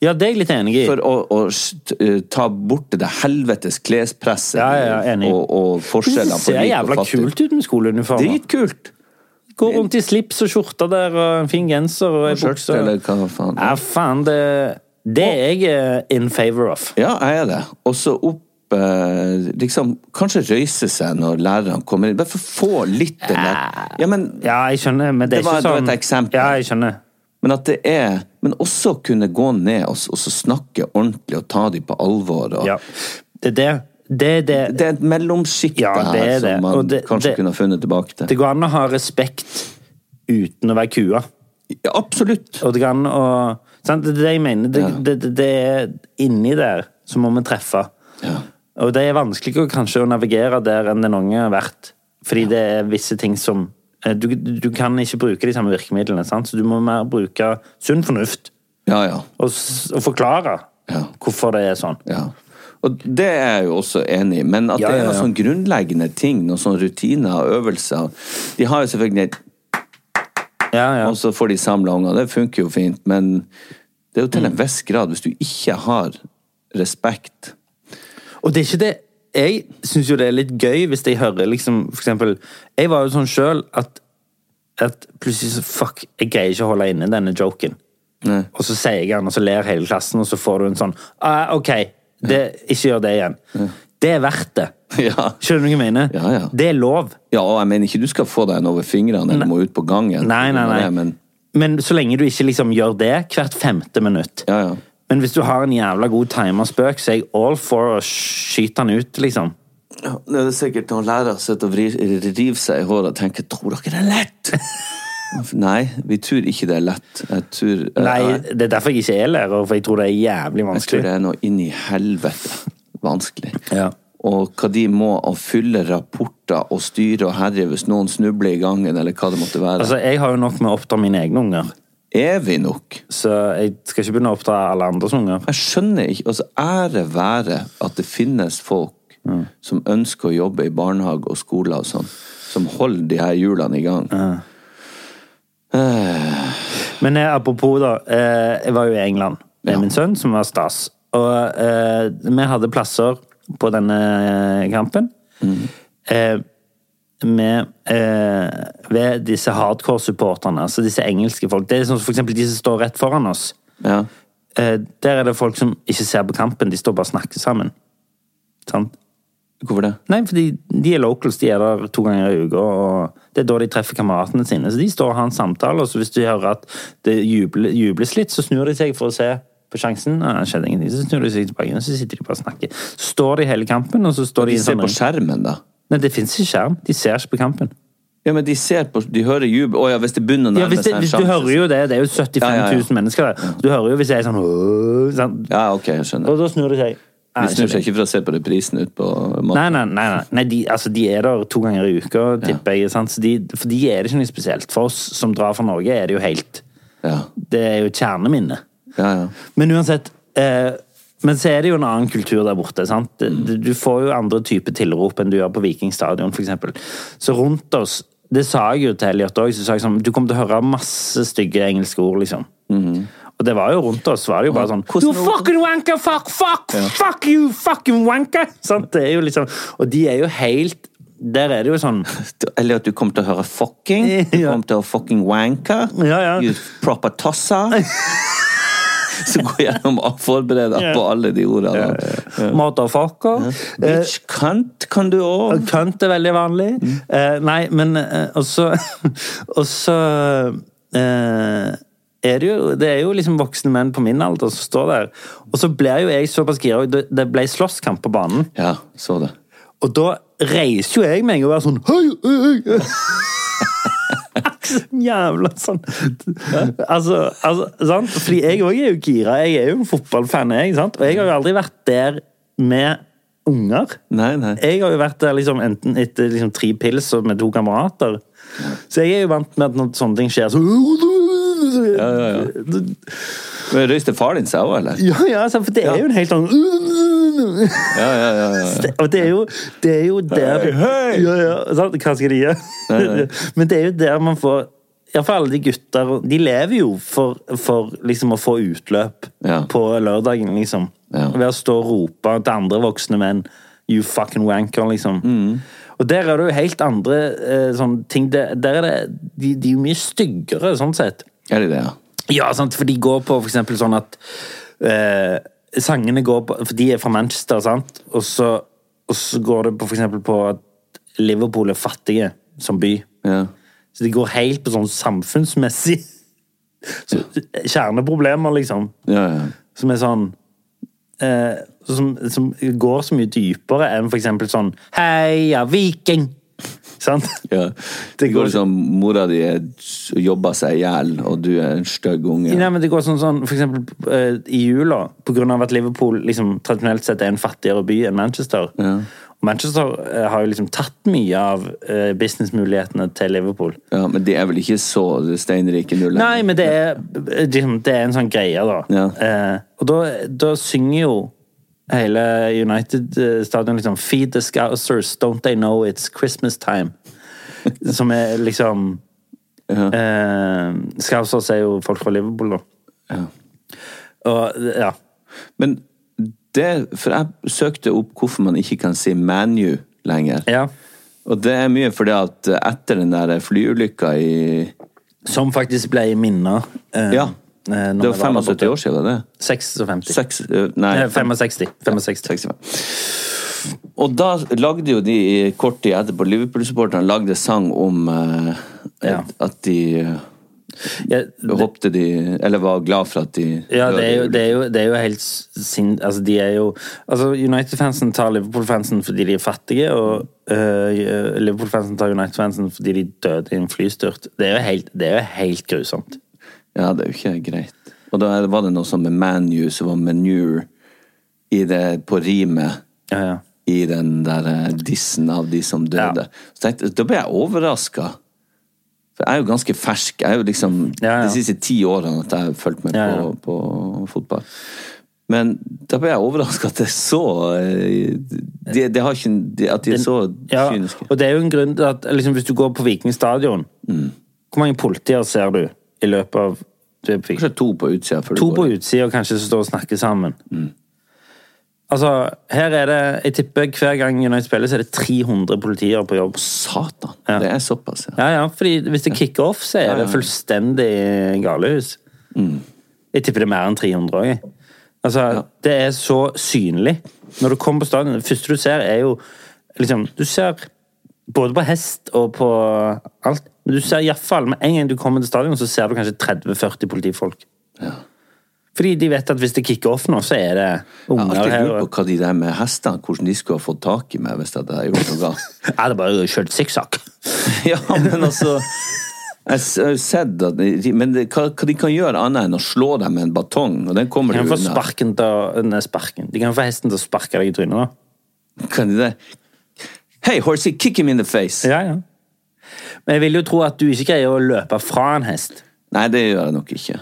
Ja, det er jeg litt enig i. For å, å eh, ta bort det helvetes klespresset Ja, og, og Det forskjellene på ser rik og jævla kult ut med skoleuniformer. Dritkult! Går rundt i slips og skjorte der, og en fin genser og ei bukse. eller hva faen. Ja, faen, det, det er jeg eh, in favor of. Ja, jeg er det. Og så opp eh, Liksom, kanskje røyse seg når lærerne kommer inn. Bare for få litt den der Ja, men, Ja, jeg skjønner, men det er Det var- ikke det var sånn et eksempel. Ja, jeg skjønner. men at det er Men også kunne gå ned og, og så snakke ordentlig og ta dem på alvor. Og, Ja. Det er det. Det det. Det er et mellomsjikt Ja, det er her det. som man det- kanskje det- kunne funnet tilbake til. Det går an å ha respekt uten å være kua. Ja, absolutt. Og det går an å sant? Det er det jeg mener. Det, Ja. det, det, er inni der så må vi treffe. Ja. Og det er vanskeligere kanskje å navigere der enn det noen har vært. Fordi det er visse ting som eh, du, du kan ikke bruke de samme virkemidlene, sant? så du må mer bruke sunn fornuft. Ja, ja. Og, og forklare Ja. hvorfor det er sånn. Ja. Og det er jeg jo også enig i, men at Ja, det er noen sånn grunnleggende ting, noen sånne rutiner og øvelser De har jo selvfølgelig et Ja, ja. Og så får de samla unger. Det funker jo fint, men det er jo til en viss grad. Hvis du ikke har respekt Og det er ikke det Jeg syns jo det er litt gøy hvis jeg hører liksom For eksempel Jeg var jo sånn sjøl at, at plutselig så Fuck, jeg greier ikke å holde inne denne joken. Nei. Og så sier jeg den, og så ler hele klassen, og så får du en sånn ah, Ok, det, ikke gjør det igjen. Det er verdt det. *laughs* Ja. Skjønner du hva jeg mener? Ja, ja. Det er lov. ja, og jeg mener ikke du skal få deg en over fingrene eller må ut på gangen. Nei, nei, nei. Men Men så lenge du ikke liksom gjør det hvert femte minutt. Ja, ja. Men hvis du har en jævla god timerspøk, så er jeg all for å skyte han ut, liksom. Ja, det er sikkert noen lærere sitter og river seg i håret og tenker 'tror dere det er lett'? *laughs* Nei, vi tror ikke det er lett. Jeg tror, Nei, Det er derfor jeg ikke er lærer, for jeg tror det er jævlig vanskelig. jeg tror det er noe inn i helvete vanskelig. Ja. Og hva de må å fylle rapporter og styre og herje hvis noen snubler i gangen, eller hva det måtte være. Altså, Jeg har jo nok med å oppdra mine egne unger, Evig nok. så jeg skal ikke begynne å oppdra alle andres unger. Jeg skjønner ikke altså Ære være at det finnes folk som ønsker å jobbe i barnehage og skole og sånn, som holder de her hjulene i gang. Men eh, apropos, da. Eh, jeg var jo i England med Ja. min sønn, som var stas. Og eh, vi hadde plasser på denne kampen. Eh, med, eh, ved disse hardcore-supporterne, altså disse engelske folk. Det er som for eksempel de som står rett foran oss. Ja. Eh, der er det folk som ikke ser på kampen, de står bare og snakker sammen. Sant? Hvorfor det? Nei, fordi de er locals, de er der to ganger i uka, og det er da de treffer kameratene sine. Så de står og har en samtale, og så hvis de hører at det juble, jubles litt, så snur de seg for å se på sjansen. Nei, det skjedde ingenting. Så snur de seg tilbake, og så sitter de bare og snakker. Så står de hele kampen, og så står de, De en ser på skjermen, da. Nei, det fins ikke skjerm. De ser ikke på kampen. Ja, men de ser på De hører jubel Å ja, hvis det begynner å nærme seg en hvis du hører jo det, det er jo 75 Ja, ja, ja. mennesker der. Du hører jo hvis jeg er sånn sånn. Ja, ok, jeg skjønner. Og da snur det seg. Nei, De snur seg ikke for å se på reprisen ut på maten. Nei, nei, nei, nei. nei de, altså, de er der to ganger i uka, tipper jeg. Sant? Så de, for de er det ikke noe spesielt. For oss som drar fra Norge, er det jo helt Ja, Det er jo kjerneminne. ja. ja. Men uansett eh, Men så er det jo en annen kultur der borte. sant? Du, du får jo andre typer tilrop enn du gjør på Viking stadion, f.eks. Så rundt oss Det sa jeg jo til Elliot òg. Så sa jeg sånn Du kommer til å høre masse stygge engelske ord, liksom. Og det var jo rundt oss. var det jo bare sånn You fucking wanker! Fuck! Fuck! Fuck you! Fucking wanker! *laughs* Sånn, Det er jo liksom Og de er jo helt Der er det jo sånn *laughs* Eller at du kommer til å høre fucking. *laughs* Du kommer til å fucking wanker. Ja, ja. You proper tosser. Så gå gjennom og forbered deg på alle de ordene. Ja. Motherfucker. Bitch cunt kan du òg. Cunt er veldig vanlig. Eh, nei, men eh, også, Og så eh, er det jo Det er jo liksom voksne menn på min alder som står der. Og så blir jo jeg såpass gira. og Det ble slåsskamp på banen. Ja, så det. Og da reiser jo jeg meg og er sånn Hei, hei, hei. *laughs* Så Jævla sånn altså, altså, sant? Fordi jeg òg er jo gira. Jeg er jo en fotballfan, jeg. Sant? Og jeg har jo aldri vært der med unger. Nei, nei. Jeg har jo vært der liksom, enten etter liksom, tre pils og med to kamerater. Så jeg er jo vant med at når sånne ting skjer, så Ja, ja, ja. Men Røyste far din seg òg, eller? Ja, ja, altså, for det er jo en helt sånn Ja, ja, ja. ja. *laughs* Og det er jo, det er jo der Hei, hei! Ja, ja, sant? Hva skal de gjøre? *laughs* Men det er jo der man får Iallfall alle de gutter De lever jo for, for liksom å få utløp på lørdagen, liksom. Ved å stå og rope til andre voksne menn You fucking wanker, liksom. Mm. Og der er det jo helt andre eh, sånn, ting. Der, der er det de, de er jo mye styggere, sånn sett. Er det det, ja? Ja, sant, for de går på for eksempel sånn at eh, Sangene går på For de er fra Manchester, sant? Og så, og så går det på for eksempel på at Liverpool er fattige som by. ja. Så de går helt på sånn samfunnsmessig *laughs* så, Kjerneproblemer, liksom. Ja, ja. Som er sånn eh, som, som går så mye dypere enn for eksempel sånn Heia Viking! Sant? ja. *laughs* Det går liksom Mora di er- jobber seg i hjel, og du er en stygg unge. Nei, men det går sånn, sånn for eksempel eh, i jula, på grunn av at Liverpool liksom, tradisjonelt sett er en fattigere by enn Manchester. Og Manchester eh, har jo liksom tatt mye av eh, businessmulighetene til Liverpool. Ja, Men de er vel ikke så steinrike nå lenger? Nei, men det er, liksom, det er en sånn greie, da. Ja. Eh, og da, da synger jo hele United-stadion liksom Feed the Scousers, don't they know it's Christmas time? *laughs* Som er liksom Ja. eh, Scousers er jo folk fra Liverpool, da. Ja. Og ja. Men det For jeg søkte opp hvorfor man ikke kan si ManU lenger. ja. Og det er mye fordi at etter den der flyulykka i Som faktisk ble minna. Eh, Ja. Eh, Det var 75 borte. år siden, det? 56. Seks, øh, nei, Eh, 65. 65. 65. Og da lagde jo de i kort tid etterpå Liverpool-supporterne lagde sang om eh, Ja. at de ja, det, Håpte de Eller var glad for at de Ja, det er jo, det er jo, det er jo helt sin... Altså, de er jo Altså, United-fansen tar Liverpool-fansen fordi de er fattige, og uh, Liverpool-fansen tar United-fansen fordi de døde i en flystyrt. Det er jo helt, det er jo helt grusomt. Ja, det er jo ikke greit. Og da var det noe sånn med ManU som var manure i det, på rimet Ja, ja. i den der eh, dissen av de som døde. Ja. Så tenkte, da ble jeg overraska. For jeg er jo ganske fersk. Jeg er jo liksom de siste ti årene at jeg har fulgt med. På, på fotball. Men da ble jeg overraska at det er så Det de, de har ikke, de, At de er så Ja, kyniske. og det er jo en grunn til at liksom, hvis du går på Viking stadion Hvor mange politier ser du i løpet av? Kanskje to på utsida. før du To på utsida kanskje som står og snakker sammen. Altså, her er det Jeg tipper hver gang United spiller, så er det 300 politier på jobb. Satan! Ja. Det er såpass, ja. Ja, ja, fordi hvis det kicker off, så er Ja, ja. det fullstendig galehus. Jeg tipper det er mer enn 300 òg. Altså, det er så synlig. Når du kommer på stadion, det første du ser, er jo liksom Du ser både på hest og på alt. Men du ser iallfall med en gang du kommer til stadion, så ser du kanskje 30-40 politifolk. Ja. Fordi de vet at hvis det kicker off nå, så er det Jeg har unger alltid lurt på hva de der med hestene, hvordan de skulle ha fått tak i meg hvis jeg hadde gjort noe galt. *laughs* Det er bare kjørt sikksakk. *laughs* Ja, men altså Jeg har jo sett at de, Men det, hva, hva de kan gjøre annet enn å slå deg med en batong? Og den kommer De kan få sparken til å Nei, sparken. De kan få hesten til å sparke deg i trynet, da. Kan de det? Hey, horsey, kick him in the face! Ja, ja. Men jeg vil jo tro at du ikke greier å løpe fra en hest. Nei, det gjør jeg nok ikke.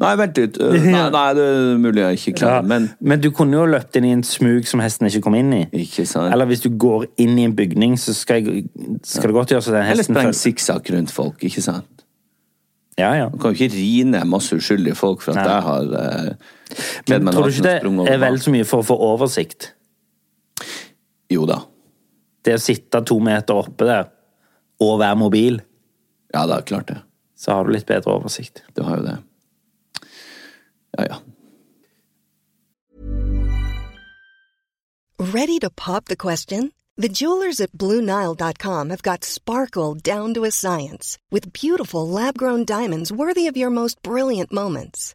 Nei, vent litt. *laughs* Nei, nei, det er mulig jeg ikke klarer det, men Men du kunne jo løpt inn i en smug som hesten ikke kom inn i. ikke sant. Eller hvis du går inn i en bygning, så skal, jeg, skal det godt gjøres at den Eller hesten spreng følger- sikksakk rundt folk, ikke sant? Ja, ja. Du kan jo ikke rine masse uskyldige folk for at Nei. jeg har eh, kledd Men tror du ikke det er vel så mye for å få oversikt? Jo da. Det å sitte to meter oppe der og være mobil, Ja da, klart det. så har du litt bedre oversikt. Du har jo det. Ja, ja. Ready to pop the question? The jewelers at BlueNile.com have got sparkle down to a science with beautiful lab grown diamonds worthy of your most brilliant moments.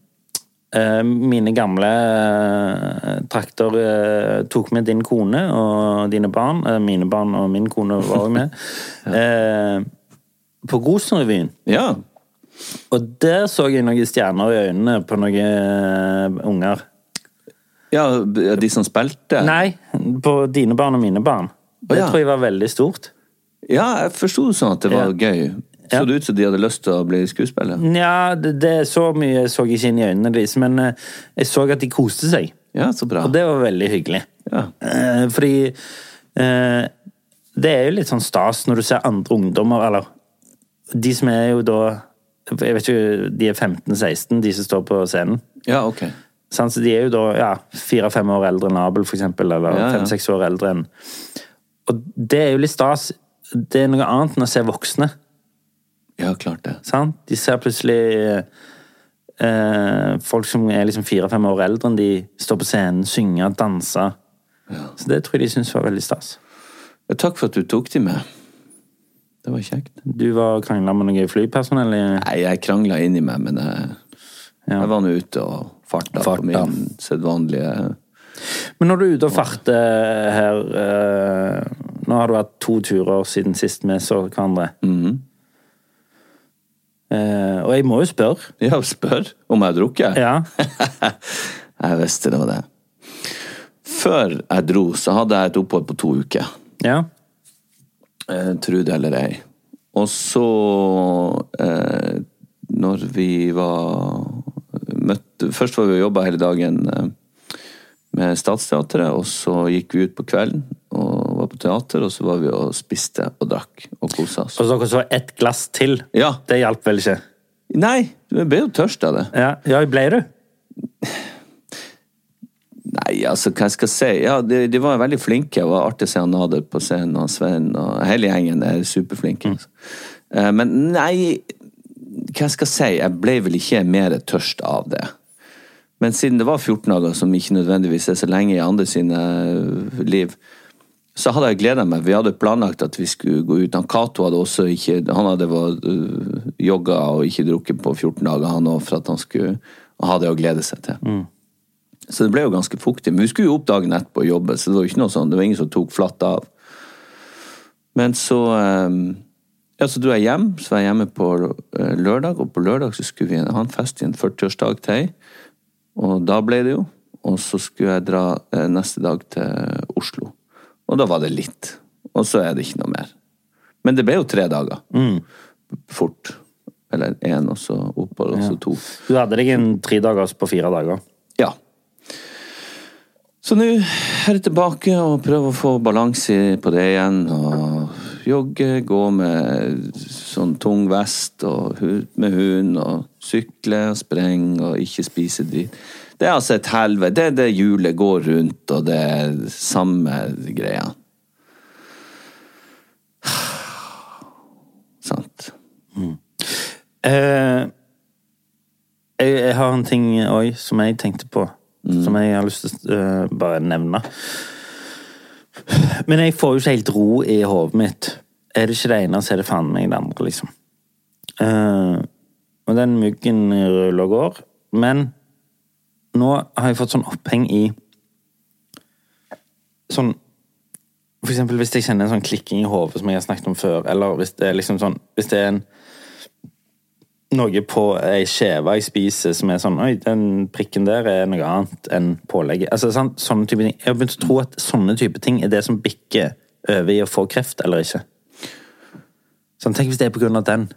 mine gamle eh, trakter. eh, tok med din kone og dine barn. eh, mine barn og min kone var òg med. *laughs* ja. på Rosenrevyen. Ja. Og der så jeg noen stjerner i øynene på noen eh, unger. ja, de som spilte? Nei, på dine barn og mine barn. Det ja. tror jeg var veldig stort. Ja, jeg forsto det sånn at det var Ja. gøy. Så det ut som de hadde lyst til å bli skuespiller? Nja, det, det så mye så jeg ikke inn i øynene deres, men eh, jeg så at de koste seg. Ja, så bra. Og det var veldig hyggelig. Ja. Eh, fordi eh, det er jo litt sånn stas når du ser andre ungdommer, eller de som er jo da Jeg vet ikke, de er 15-16, de som står på scenen. Ja, ok. Så de er jo da ja, fire-fem år eldre enn Abel, for eksempel, eller Ja, ja. fem-seks år eldre enn Og det er jo litt stas. Det er noe annet enn å se voksne. Ja, klart det. Sant? De ser plutselig eh, folk som er liksom fire-fem år eldre enn de, står på scenen, synger, danser. Ja. Så det tror jeg de syns var veldig stas. Ja, takk for at du tok de med. Det var kjekt. Du var krangla med noe flypersonell i Nei, jeg krangla inni meg, men jeg, Ja. jeg var nå ute og farta, Farta. på min sedvanlige Men når du er ute og farter her eh, Nå har du hatt to turer siden sist vi så hverandre. Og jeg må jo spørre. *laughs* Ja, spør om jeg har drukket. Ja. *laughs* Jeg visste det var det. Før jeg dro, så hadde jeg et opphold på to uker. ja. Eh, tro det eller ei. Og så, eh, når vi var møtte, Først var vi og jobba hele dagen eh, med Statsteatret, og så gikk vi ut på kvelden og var på teater, og så var vi og spiste og drakk og kosa oss. Og så dere så ett glass til. Ja. Det hjalp vel ikke? Nei, du ble jo tørst av det. Ja, ja ble du? Nei, altså, hva jeg skal si? Ja, de, de var veldig flinke. Det var artig å se han Nader på scenen, og Sven, og hele gjengen er superflinke. altså. Eh, Men nei, hva jeg skal si? Jeg ble vel ikke mer tørst av det. Men siden det var 14 dager, som ikke nødvendigvis er så lenge i andre sine eh, liv, så hadde jeg gleda meg. Vi hadde planlagt at vi skulle gå ut. Han Cato hadde også ikke Han hadde øh, jogga og ikke drukket på 14 dager, han òg, for at han skulle ha det å glede seg til. Så det ble jo ganske fuktig. Men vi skulle jo opp dagen etterpå og jobbe, så det var jo ikke noe sånn, det var ingen som tok flatt av. Men så um, ja, så dro jeg hjem. Så var jeg hjemme på eh, lørdag, og på lørdag så skulle vi ha en fest i en 40-årsdag til. Og da ble det jo. Og så skulle jeg dra neste dag til Oslo. Og da var det litt. Og så er det ikke noe mer. Men det ble jo tre dager. Fort. Eller én, og så opphold, og så to. Du hadde deg en tre dagers på fire dager. Ja. Så nå er jeg tilbake og prøver å få balanse på det igjen. Og jogge, gå med sånn tung vest og med hund, og sykle og sprenge og ikke spise drit. Det er altså et helvete. Det er det hjulet går rundt, og det er samme greia. *sighs* Sant. Eh, jeg, jeg har en ting òg som jeg tenkte på, som jeg har lyst til å uh, bare nevne. *sighs* Men jeg får jo ikke helt ro i hodet mitt. Er det ikke det ene, så er det faen meg det andre, liksom. Eh, og den myggen ruller og går. Men nå har jeg fått sånn oppheng i Sånn For eksempel hvis jeg kjenner en sånn klikking i hodet som jeg har snakket om før, eller hvis det er liksom sånn Hvis det er en noe på ei skive jeg spiser som er sånn Oi, den prikken der er noe annet enn pålegget. Altså, sant? Sånne type ting. Jeg har begynt å tro at sånne type ting er det som bikker over i å få kreft eller ikke. Sånn, tenk hvis det er på grunn av den.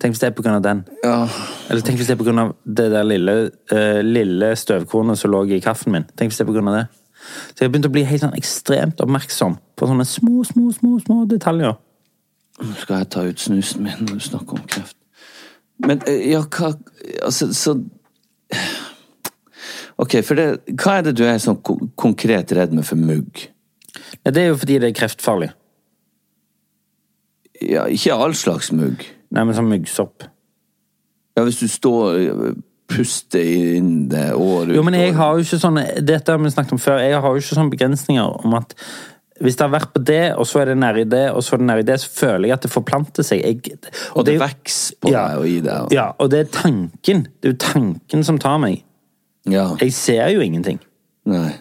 Tenk hvis det er på grunn av den. Eller tenk hvis det er på grunn av det der lille, uh, lille støvkornet som lå i kaffen min. Tenk hvis det er på grunn av det. Så jeg har begynt å bli helt sånn ekstremt oppmerksom på sånne små, små, små, små detaljer. Nå skal jeg ta ut snusen min når du snakker om kreft. Men eh, ja, hva Altså, så Ok, for det, hva er det du er sånn konkret redd med for mugg? Ja, det er jo fordi det er kreftfarlig. Ja, ikke all slags mugg. Nei, men sånn myggsopp. Ja, hvis du står eh, puster inn det året Jo, men jeg har jo ikke sånne Dette har vi snakket om før. Jeg har jo ikke sånne begrensninger om at hvis det har vært på det, og så er det nedi det, og så er det nedi det, så føler jeg at det forplanter seg. Jeg, Og det det vokser på deg og i deg. Ja, og det er tanken. Det er jo tanken som tar meg. Ja. Jeg ser jo ingenting. Nei.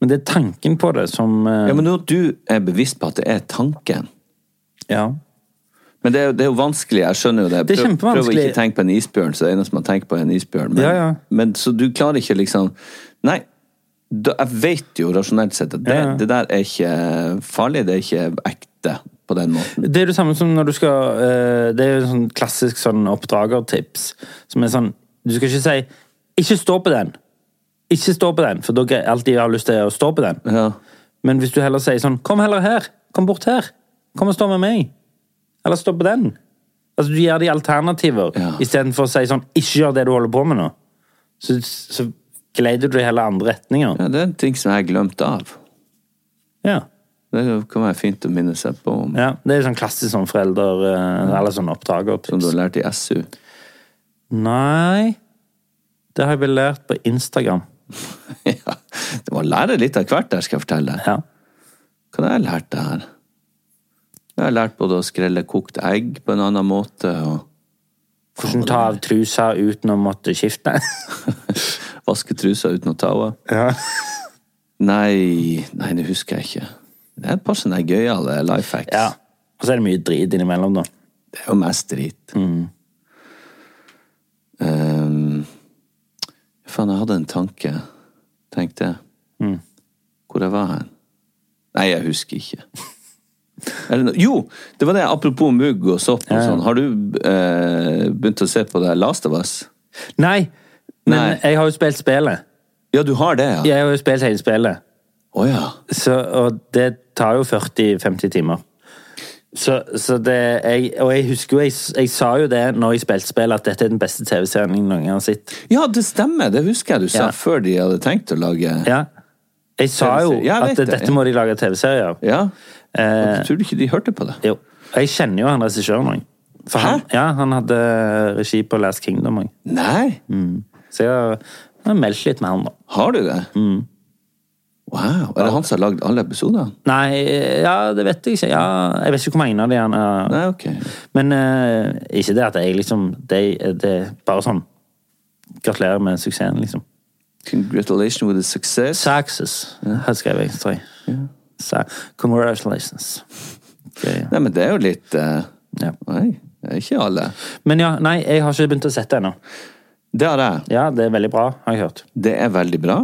Men det er tanken på det som uh... Ja, men når du er bevisst på at det er tanken ja. Men det er, jo- det er jo vanskelig, jeg skjønner jo det. Det er Prøv- Prøv å ikke tenke på en isbjørn, så det eneste man tenker på er en isbjørn. Men, Ja, ja. men så du klarer ikke liksom Nei, da, jeg vet jo rasjonelt sett at det, Ja, det der er ikke farlig, det er ikke ekte på den måten. Det er det samme som når du skal eh, Det er jo sånn klassisk sånn oppdragertips. Som er sånn Du skal ikke si 'ikke stå på den'. Ikke stå på den, for dere alltid har lyst til å stå på den. Men hvis du heller sier sånn 'kom heller her', kom bort her', Kom og stå med meg. Eller stå på den. Altså, Du gir de alternativer Ja. istedenfor å si sånn Ikke gjør det du holder på med nå. Så, så gleder du i heller andre retninger. Ja, det er en ting som jeg har glemt av. Ja. Det kan være fint å minne seg på om, ja. Det er sånn klassisk sånn forelder... eh, Eller sånn som du har lært i SU. Nei Det har jeg vel lært på Instagram. *laughs* ja, det må lære litt av hvert der, skal jeg fortelle deg. Ja. Hva har jeg lært det her? Jeg har lært både å skrelle kokt egg på en annen måte, og Hvordan ta av trusa uten å måtte skifte. *laughs* vaske trusa uten å ta av. ja. Nei, nei, det husker jeg ikke. Det er et par sånne gøyale life hacks. ja. Og så er det mye drit innimellom, da. Det er jo mest drit. Um, faen, jeg hadde en tanke, tenkte jeg. Hvor jeg var hen? Nei, jeg husker ikke. Jo, det var det, apropos mugg og sopp og sånn. Har du eh, begynt å se på det Last of Us? Nei, men Nei. jeg har jo spilt spillet. Ja, du har det, ja? Jeg har jo spilt hele spillet. Oh, ja. Så, og det tar jo 40-50 timer. Så, så det jeg, Og jeg husker jo, jeg, jeg sa jo det når jeg spilte spill, at dette er den beste TV-serien jeg noen gang har sett. Ja, det stemmer. Det husker jeg du sa Ja. før de hadde tenkt å lage Ja. Jeg sa jo Ja, jeg at det, dette må de lage TV-serie av. Ja. Eh, Jeg tror du ikke de hørte på det? jo. Jeg kjenner jo han regissøren òg. For han, Hæ? ja, han hadde regi på Last Kingdom òg. Nei? Så jeg har, jeg har meldt litt med han, da. Har du det? Wow. Er det han som har lagd alle episodene? Nei, ja, det vet jeg ikke. Ja, jeg vet ikke hvor mange av de han har Nei, okay. Men eh, ikke det at jeg liksom Det, det er bare sånn Gratulerer med suksessen, liksom. Congratulations with the success. Success, har jeg skrevet, tror jeg. Sa- Congratulations. Okay. Nei, men det er jo litt uh, Ja. Nei, ikke alle. Men ja, nei, jeg har ikke begynt å sette ennå. Det har jeg. Ja, det er veldig bra, har jeg hørt. Det er veldig bra,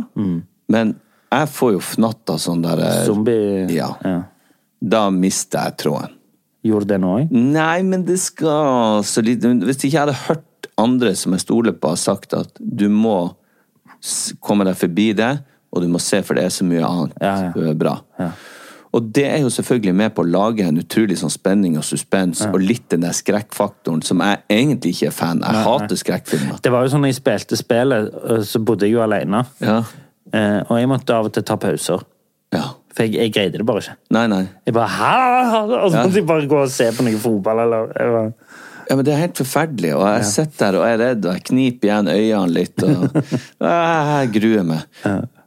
men jeg får jo fnatt av sånn der eh, Zombie Ja. ja. Da mister jeg tråden. Gjorde det nå òg? Nei, men det skal så lite Hvis ikke jeg hadde hørt andre som jeg stoler på, har sagt at du må komme deg forbi det, og du må se, for det er så mye annet Ja, ja. bra. Ja. Og det er jo selvfølgelig med på å lage en utrolig sånn spenning og suspens, og litt den der skrekkfaktoren som jeg egentlig ikke er fan. Jeg hater skrekkfilmer. Det var jo sånn når jeg spilte spillet, øh, så bodde jeg jo alene. Ja. Eh, og jeg måtte av og til ta pauser. ja. For jeg, jeg greide det bare ikke. Nei, nei. Jeg bare Hæ? Og så måtte jeg bare gå og se på noe fotball, eller bare, Ja, men Det er helt forferdelig, og jeg sitter der og er redd, og jeg kniper igjen øynene litt. og *laughs* Jeg gruer meg.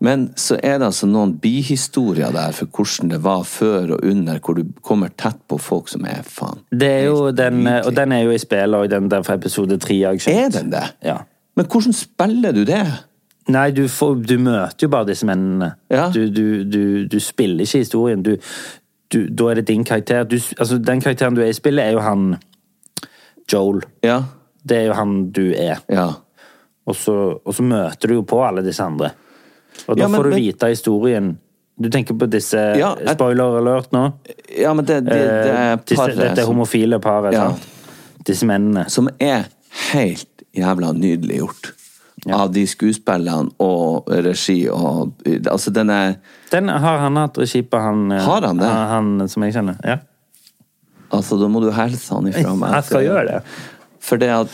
Men så er det altså noen bihistorier der for hvordan det var før og under, hvor du kommer tett på folk som er faen. Det er jo den, og den er jo i spillet òg, den der fra episode tre. Er den det? Ja. Men hvordan spiller du det? Nei, du, får, du møter jo bare disse mennene. Ja. Du, du, du, du spiller ikke historien. Du, du, da er det din karakter. Du, altså, den karakteren du er i spillet, er jo han Joel. Ja. Det er jo han du er. Ja. Og så, og så møter du jo på alle disse andre. Og da Ja, men- får du vite historien. Du tenker på disse Ja, jeg- Spoiler alert nå. ja, men det, det, det er Eh, paret dette homofile paret. Ja. Disse mennene. som er helt jævla nydelig gjort. Av de skuespillene og regi og Altså, den er Den har han hatt regi på, han, eh, Har han det? han som jeg kjenner. Ja. Altså, da må du hilse han ifra meg. *laughs* Jeg skal gjøre det. For det at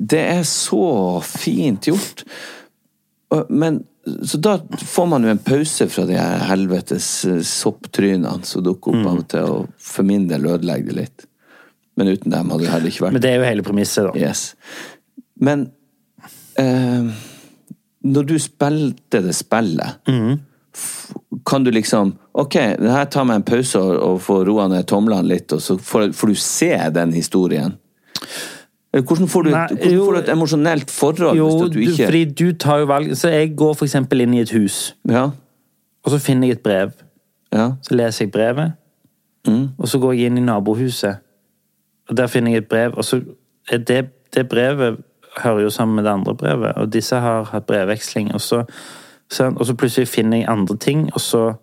Det er så fint gjort. Men Så da får man jo en pause fra de her helvetes eh, sopptrynene som dukker Mm. opp av og til, og for min del ødelegger det litt. Men uten dem hadde det heller ikke vært Men det er jo hele premisset, da. Yes. Men eh, når du spilte det spillet, mm. kan du liksom Ok, det her tar meg en pause og, og får roa ned tomlene litt, og så får, får du se den historien. Eller Hvordan får du, Nei, hvordan jo, får du et emosjonelt forhold Jo, hvis du, ikke fordi du tar jo valg Så jeg går eksempel inn i et hus, Ja. og så finner jeg et brev. ja. Så leser jeg brevet, Mm. og så går jeg inn i nabohuset. Og der finner jeg et brev, og så er det, det brevet hører jo sammen med det andre brevet, og disse har hatt brevveksling, og så, så, og så plutselig finner jeg andre ting, og så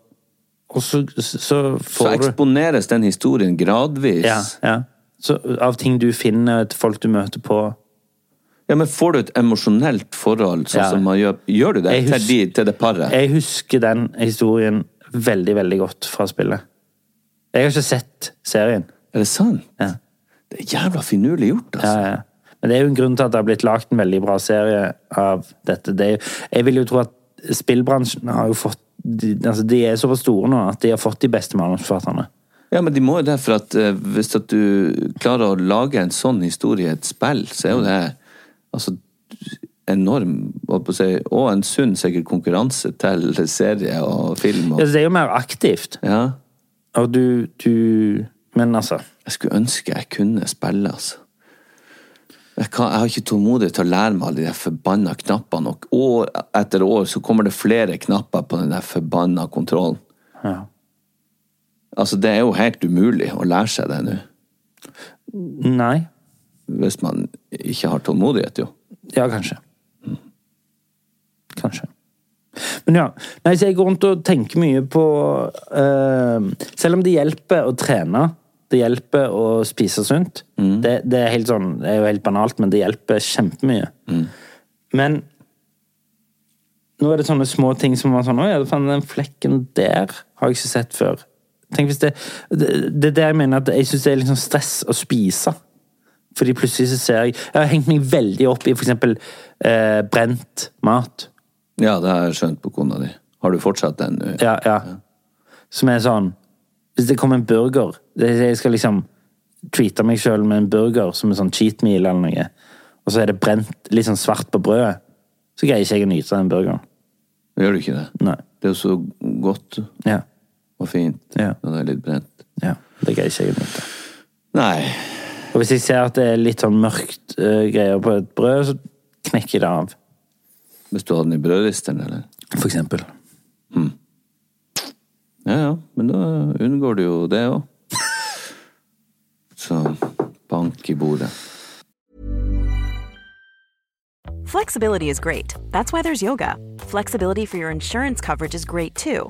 og så, så Så får du eksponeres den historien gradvis. ja, ja. Så Av ting du finner, til folk du møter på. Ja, men får du et emosjonelt forhold, sånn Ja. som man gjør Gjør du det husker, til, de, til det paret? Jeg husker den historien veldig, veldig godt fra spillet. Jeg har ikke sett serien. Er det sant? Ja. Det er jævla finurlig gjort, altså. Ja, ja. Men det er jo en grunn til at det har blitt lagd en veldig bra serie av dette. Det jo- jeg vil jo tro at spillbransjen har jo fått de, altså de er såpass store nå at de har fått de beste manusforfatterne. Ja, men de må jo det, for at eh, hvis at du klarer å lage en sånn historie i et spill, så er jo det altså enorm holdt på å si, og en sunn sikkert konkurranse til serie og film. Og, Ja, det er jo mer aktivt. ja. Og du, du Men altså Jeg skulle ønske jeg kunne spille, altså. Jeg, kan, jeg har ikke tålmodighet til å lære meg alle de der forbanna knappene. Og år etter år så kommer det flere knapper på den der forbanna kontrollen. Ja. Altså, det er jo helt umulig å lære seg det nå. Nei. Hvis man ikke har tålmodighet, jo. Ja, kanskje. Kanskje. Men ja. Nei, så jeg går rundt og tenker mye på eh, Selv om det hjelper å trene, det hjelper å spise sunt det, det, er helt sånn, det er jo helt banalt, men det hjelper kjempemye. Men nå er det sånne små ting som var sånn Å ja, den flekken der har jeg ikke sett før. Tenk hvis det Det, er det jeg mener at jeg syns det er liksom stress å spise. Fordi plutselig så ser jeg Jeg har hengt meg veldig opp i eksempel eh, brent mat. Ja, det har jeg skjønt på kona di. Har du fortsatt den nå? Ja, ja. Som er sånn Hvis det kommer en burger det- Jeg skal liksom treate meg sjøl med en burger som en sånn cheat meal eller noe, og så er det brent litt sånn svart på brødet, så greier ikke jeg å nyte den burgeren. Gjør du ikke det? Nei. Det er jo så godt Ja. Og fint Ja. når det er litt brent. ja. Det greier ikke jeg å nyte. Nei. Og hvis jeg ser at det er litt sånn mørkt uh, greier på et brød, så knekker jeg det av. Hvis du hadde den i brødristeren, eller? For eksempel. Ja, ja, men da unngår du jo det òg. Så bank i bordet. Flexibility is great. That's why there's yoga. Flexibility for your insurance coverage is great too.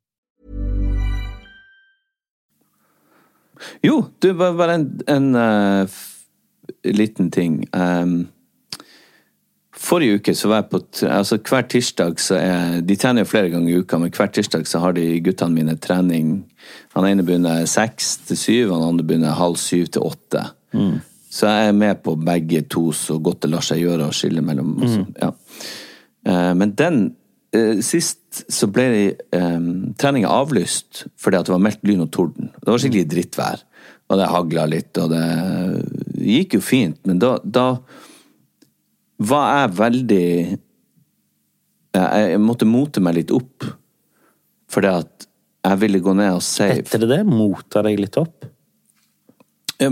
Jo, du, bare, en, en uh, liten ting. Um, forrige uke så var jeg på altså Hver tirsdag så er De trener jo flere ganger i uka, men hver tirsdag så har de guttene mine trening. Han ene begynner seks til syv, han andre begynner halv syv til åtte. Så jeg er med på begge to så godt det lar seg gjøre å skille mellom. altså, ja. Uh, Men den Sist så ble eh, treninga avlyst fordi at det var meldt lyn og torden. Det var skikkelig drittvær. Og det hagla litt, og det gikk jo fint, men da, da var jeg veldig jeg, måtte mote meg litt opp. Fordi at jeg ville gå ned og si Heter det det? Mota deg litt opp?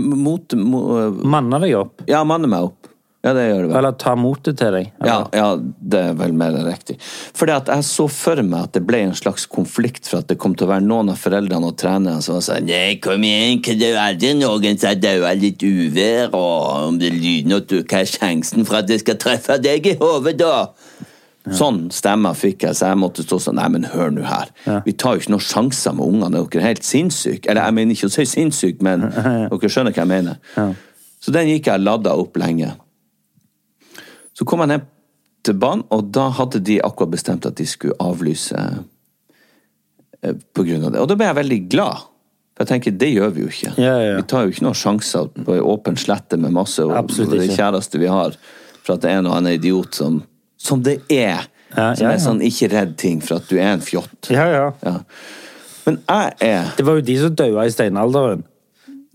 Mot, mo, Manna deg opp? Ja, manne meg opp. Ja, det gjør det vel. Eller ta motet til deg? Ja, ja, det er vel mer riktig. Fordi at jeg så for meg at det ble en slags konflikt for at det kom til å være noen av foreldrene og trenerne som sa Nei, kom igjen, kan det aldri noen som dauer litt uvær, og om det lyner, og hva er sjansen for at det skal treffe deg i hodet, da? Sånn stemmer fikk jeg, så jeg måtte stå sånn Nei, men hør nå her. Vi tar jo ikke noen sjanser med ungene, dere er helt sinnssyke? Eller jeg mener ikke å si sinnssyke, men *laughs* dere skjønner hva jeg mener. Så den gikk jeg ladda opp lenge. Så kom jeg ned til banen, og da hadde de akkurat bestemt at de skulle avlyse eh, på grunn av det. Og da ble jeg veldig glad. For jeg tenker, det gjør vi jo ikke. Ja, ja. Vi tar jo ikke noen sjanser på ei åpen slette med masse og Absolutt det ikke. kjæreste vi har, for at det er en og annen idiot som Som det er! Ja, som ja, er sånn ikke redd ting for at du er en fjott. Ja, ja. Ja. Men jeg er Det var jo de som daua i steinalderen.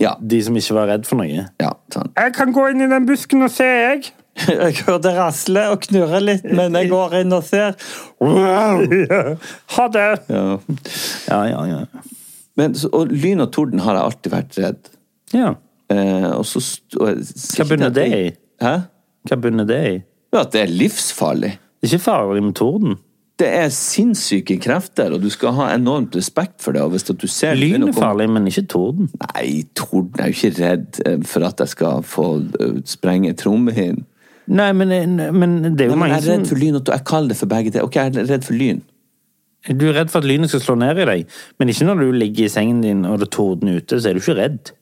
Ja. De som ikke var redd for noe. ja sant. Jeg kan gå inn i den busken og se, jeg. *laughs* Jeg hører det rasle og knurre litt, men jeg går inn og ser. *laughs* Ha det! Ja. Ja, ja, ja. Men, så- og lyn og torden har jeg alltid vært redd. ja. Eh, og så og Hva bunner det i? Hæ? Hva bunner det i? Ja, At det er livsfarlig. Det er ikke farlig med torden. Det er sinnssyke krefter, og du skal ha enormt respekt for det. og hvis du ser Lyn er farlig, men ikke torden. Nei, torden er jo ikke redd eh, for at jeg skal få eh, sprenge trommehinnen. Nei, men, men det er jo Nei, mange Jeg er redd for lyn, og jeg kaller det for begge deler. Ok, jeg er redd for lyn. Du er redd for at lynet skal slå ned i deg, men ikke når du ligger i sengen din og det tordner ute, så er du ikke redd.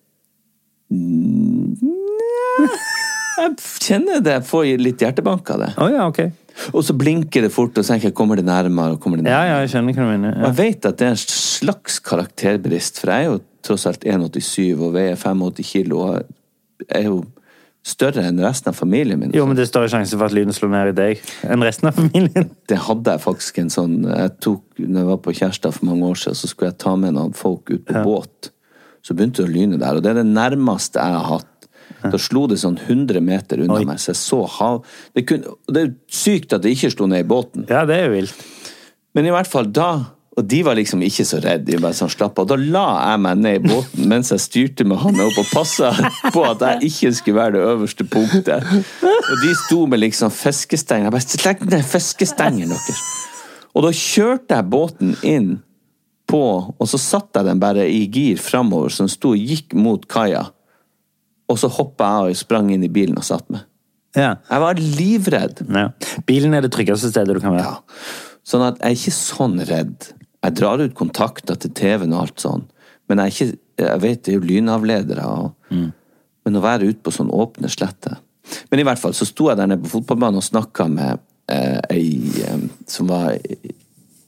Jeg kjenner det, jeg får litt hjertebank av det. Oh, ja, ok. Og så blinker det fort, og så tenker jeg kommer det nærmere og kommer det nærmere. ja, jeg skjønner hva du mener. Og jeg vet at det er en slags karakterbrist, for jeg er jo tross alt 1,87 og veier 85 kilo og jeg er jo større enn resten av familien min. Jo, men det er større sjanse for at lyden slår ned i deg enn resten av familien. *laughs* Det hadde jeg faktisk en sånn Jeg tok, når jeg var på Kjærstad for mange år siden, så skulle jeg ta med noen folk ut på båt. Så begynte det å lyne der, og det er det nærmeste jeg har hatt. Da slo det sånn 100 meter unna Oi. meg, så jeg så hav... Det, kunne, det er sykt at det ikke slo ned i båten. Ja, det er jo vilt. Men i hvert fall da Og de var liksom ikke så redde. De bare sånn slapp av. Da la jeg meg ned i båten mens jeg styrte med handa opp og passa på at jeg ikke skulle være det øverste punktet. Og de sto med liksom fiskestenger. Jeg bare Legg ned fiskestengen deres! Og da kjørte jeg båten inn på Og så satte jeg den bare i gir framover, så den sto og gikk mot kaia. Og så hoppa jeg og sprang inn i bilen og satt meg. Ja. Jeg var livredd. ja. Bilen er det tryggeste stedet du kan være. Ja. Sånn at jeg er ikke sånn redd. Jeg drar ut kontakter til TV-en og alt sånn, men jeg ikke Jeg vet det er jo lynavledere, og, men å være ute på sånn åpne sletter. Men i hvert fall så sto jeg der nede på fotballbanen og snakka med eh, ei eh, som var eh,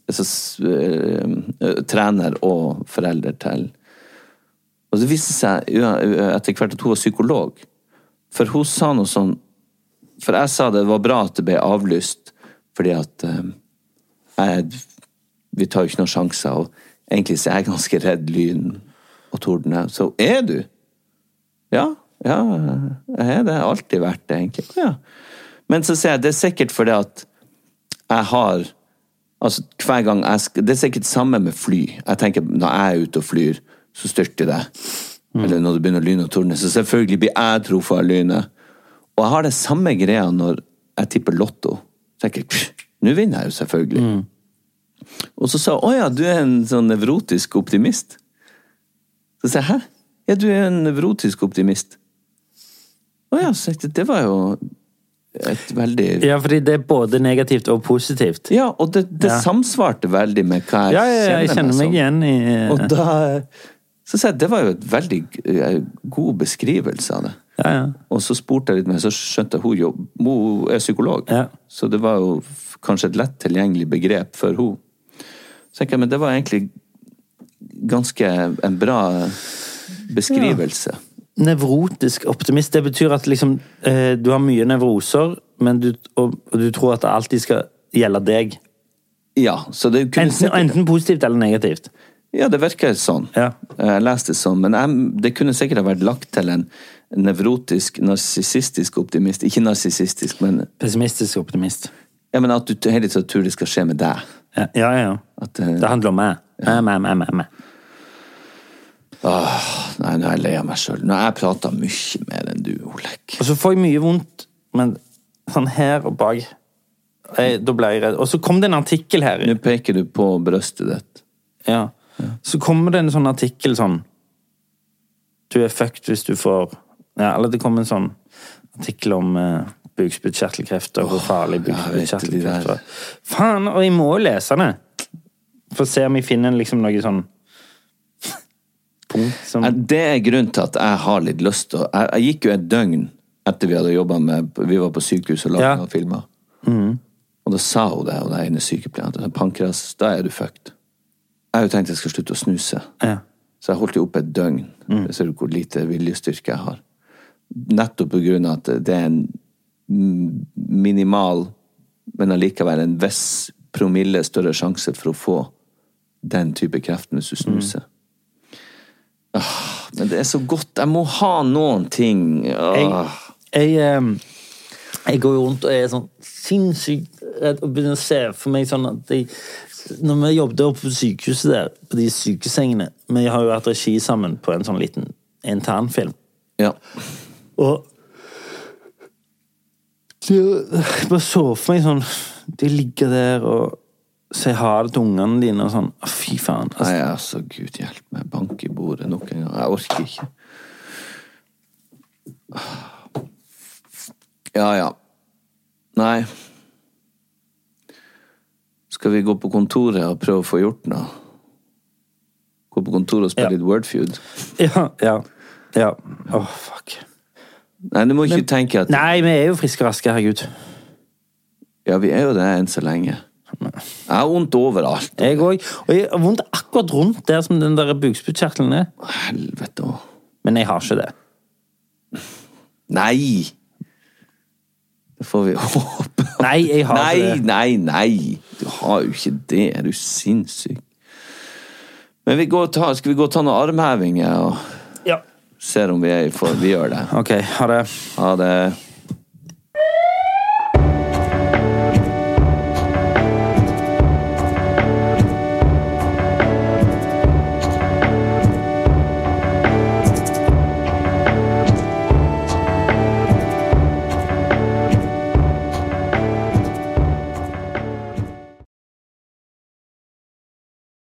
altså, eh, trener og forelder til. Og det viste seg etter hvert at hun var psykolog. For hun sa noe sånn For jeg sa det var bra at det ble avlyst, fordi at eh, jeg, Vi tar jo ikke noen sjanser, og egentlig så er jeg ganske redd lyn og torden. Så er du? Ja, ja, jeg er det. Alltid vært det, egentlig. Ja. Men så sier jeg det er sikkert fordi at jeg har Altså, hver gang jeg skal Det er sikkert samme med fly. Jeg tenker, Når jeg er ute og flyr, så styrter det. Eller når det begynner å lyne og tordne. Så selvfølgelig blir jeg truffet av lynet. Og jeg har det samme greia når jeg tipper Lotto. Så tenker jeg, nå vinner jeg jo selvfølgelig. Og så sa hun, å ja, du er en sånn nevrotisk optimist. Så sa jeg, hæ? Ja, du er en nevrotisk optimist. Å ja, så tenkte jeg, det var jo et veldig Ja, fordi det er både negativt og positivt. Ja, og det, det Ja. samsvarte veldig med hva jeg Ja, ja, ja, jeg kjenner meg igjen i Og da så sa jeg, Det var jo et veldig eh, god beskrivelse av det. Ja, ja. Og så spurte jeg litt mer, så skjønte jeg hun, hun er psykolog. Ja. Så det var jo kanskje et lett tilgjengelig begrep for hun. Jeg, men det var egentlig ganske en bra beskrivelse. Nevrotisk optimist, det betyr at liksom eh, du har mye nevroser, men du, og, og du tror at det alltid skal gjelde deg. Ja, så det kunne Enten, enten positivt eller negativt. Ja, det virker sånn. Ja. Jeg leste det sånn, men jeg, det kunne sikkert ha vært lagt til en nevrotisk, narsissistisk optimist. Ikke narsissistisk, men, Pessimistisk optimist. ja, men at du hele tiden tror det skal skje med deg. Ja, ja. ja. At, uh, Det handler om meg. Meg, meg, meg, meg, Åh, Nei, nå er jeg lei av meg sjøl. Nå har jeg prata mye mer enn du, Olek. Og så får jeg mye vondt, men sånn her og bak jeg, Da ble jeg redd. Og så kom det en artikkel her. Nå peker du på brøstet ditt. Ja. Så kommer det en sånn artikkel sånn Du er fucked hvis du får ja, Eller det kom en sånn artikkel om uh, bukspyttkjertelkreft og hvor farlig bukspyttkjertelkreft det er. Faen, og jeg må lese det! For å se om jeg finner liksom noe sånn *laughs* punkt som Det er grunnen til at jeg har litt lyst til å jeg, jeg gikk jo et døgn Etter vi hadde jobba med Vi var på sykehus og lagde Ja. noen filmer. Mm. Og da sa hun det, og den ene sykepleieren at pankras, da er du fucked. Jeg har jo tenkt jeg skal slutte å snuse. Ja. Så jeg holdt jo oppe et døgn. Mm. Ser du hvor lite viljestyrke jeg har? Nettopp på grunn av at det er en minimal, men allikevel en viss promille større sjanse for å få den type kreften hvis du snuser. Ah, men det er så godt. Jeg må ha noen ting. Jeg, Ah. jeg, ehm, jeg går jo rundt og er sånn sinnssykt redd og begynner å se for meg sånn at jeg, Når vi jobbet oppe på sykehuset der, på de sykesengene Vi har jo hatt regi sammen på en sånn liten internfilm. Ja. Og de, Jeg bare så for meg sånn De ligger der og sier ha det til ungene dine og sånn. Å, Fy faen. Altså, Nei, altså, gud hjelp meg. Bank i bordet nok en gang. Jeg orker ikke. Ja, ja. Nei. Skal vi gå på kontoret og prøve å få gjort noe? Gå på kontoret og spille Ja. litt Wordfeud? ja, ja. Ja. Åh, fuck. Nei, du må ikke tenke at Nei, vi er jo friske og raske, herregud. Ja, vi er jo det enn så lenge. Jeg har vondt overalt. Jeg òg. Og jeg har vondt akkurat rundt der som den der bukspyttkjertelen er. Helvete òg. Men jeg har ikke det. Nei! Det får vi *laughs* håpe. Nei, jeg har nei, ikke det. Nei, nei, Du har jo ikke det. Er du sinnssyk? Men vi går og ta, skal vi gå og ta noen armhevinger og. Ser om vi, er, for- vi gjør det? Ok, ha det. Ha det.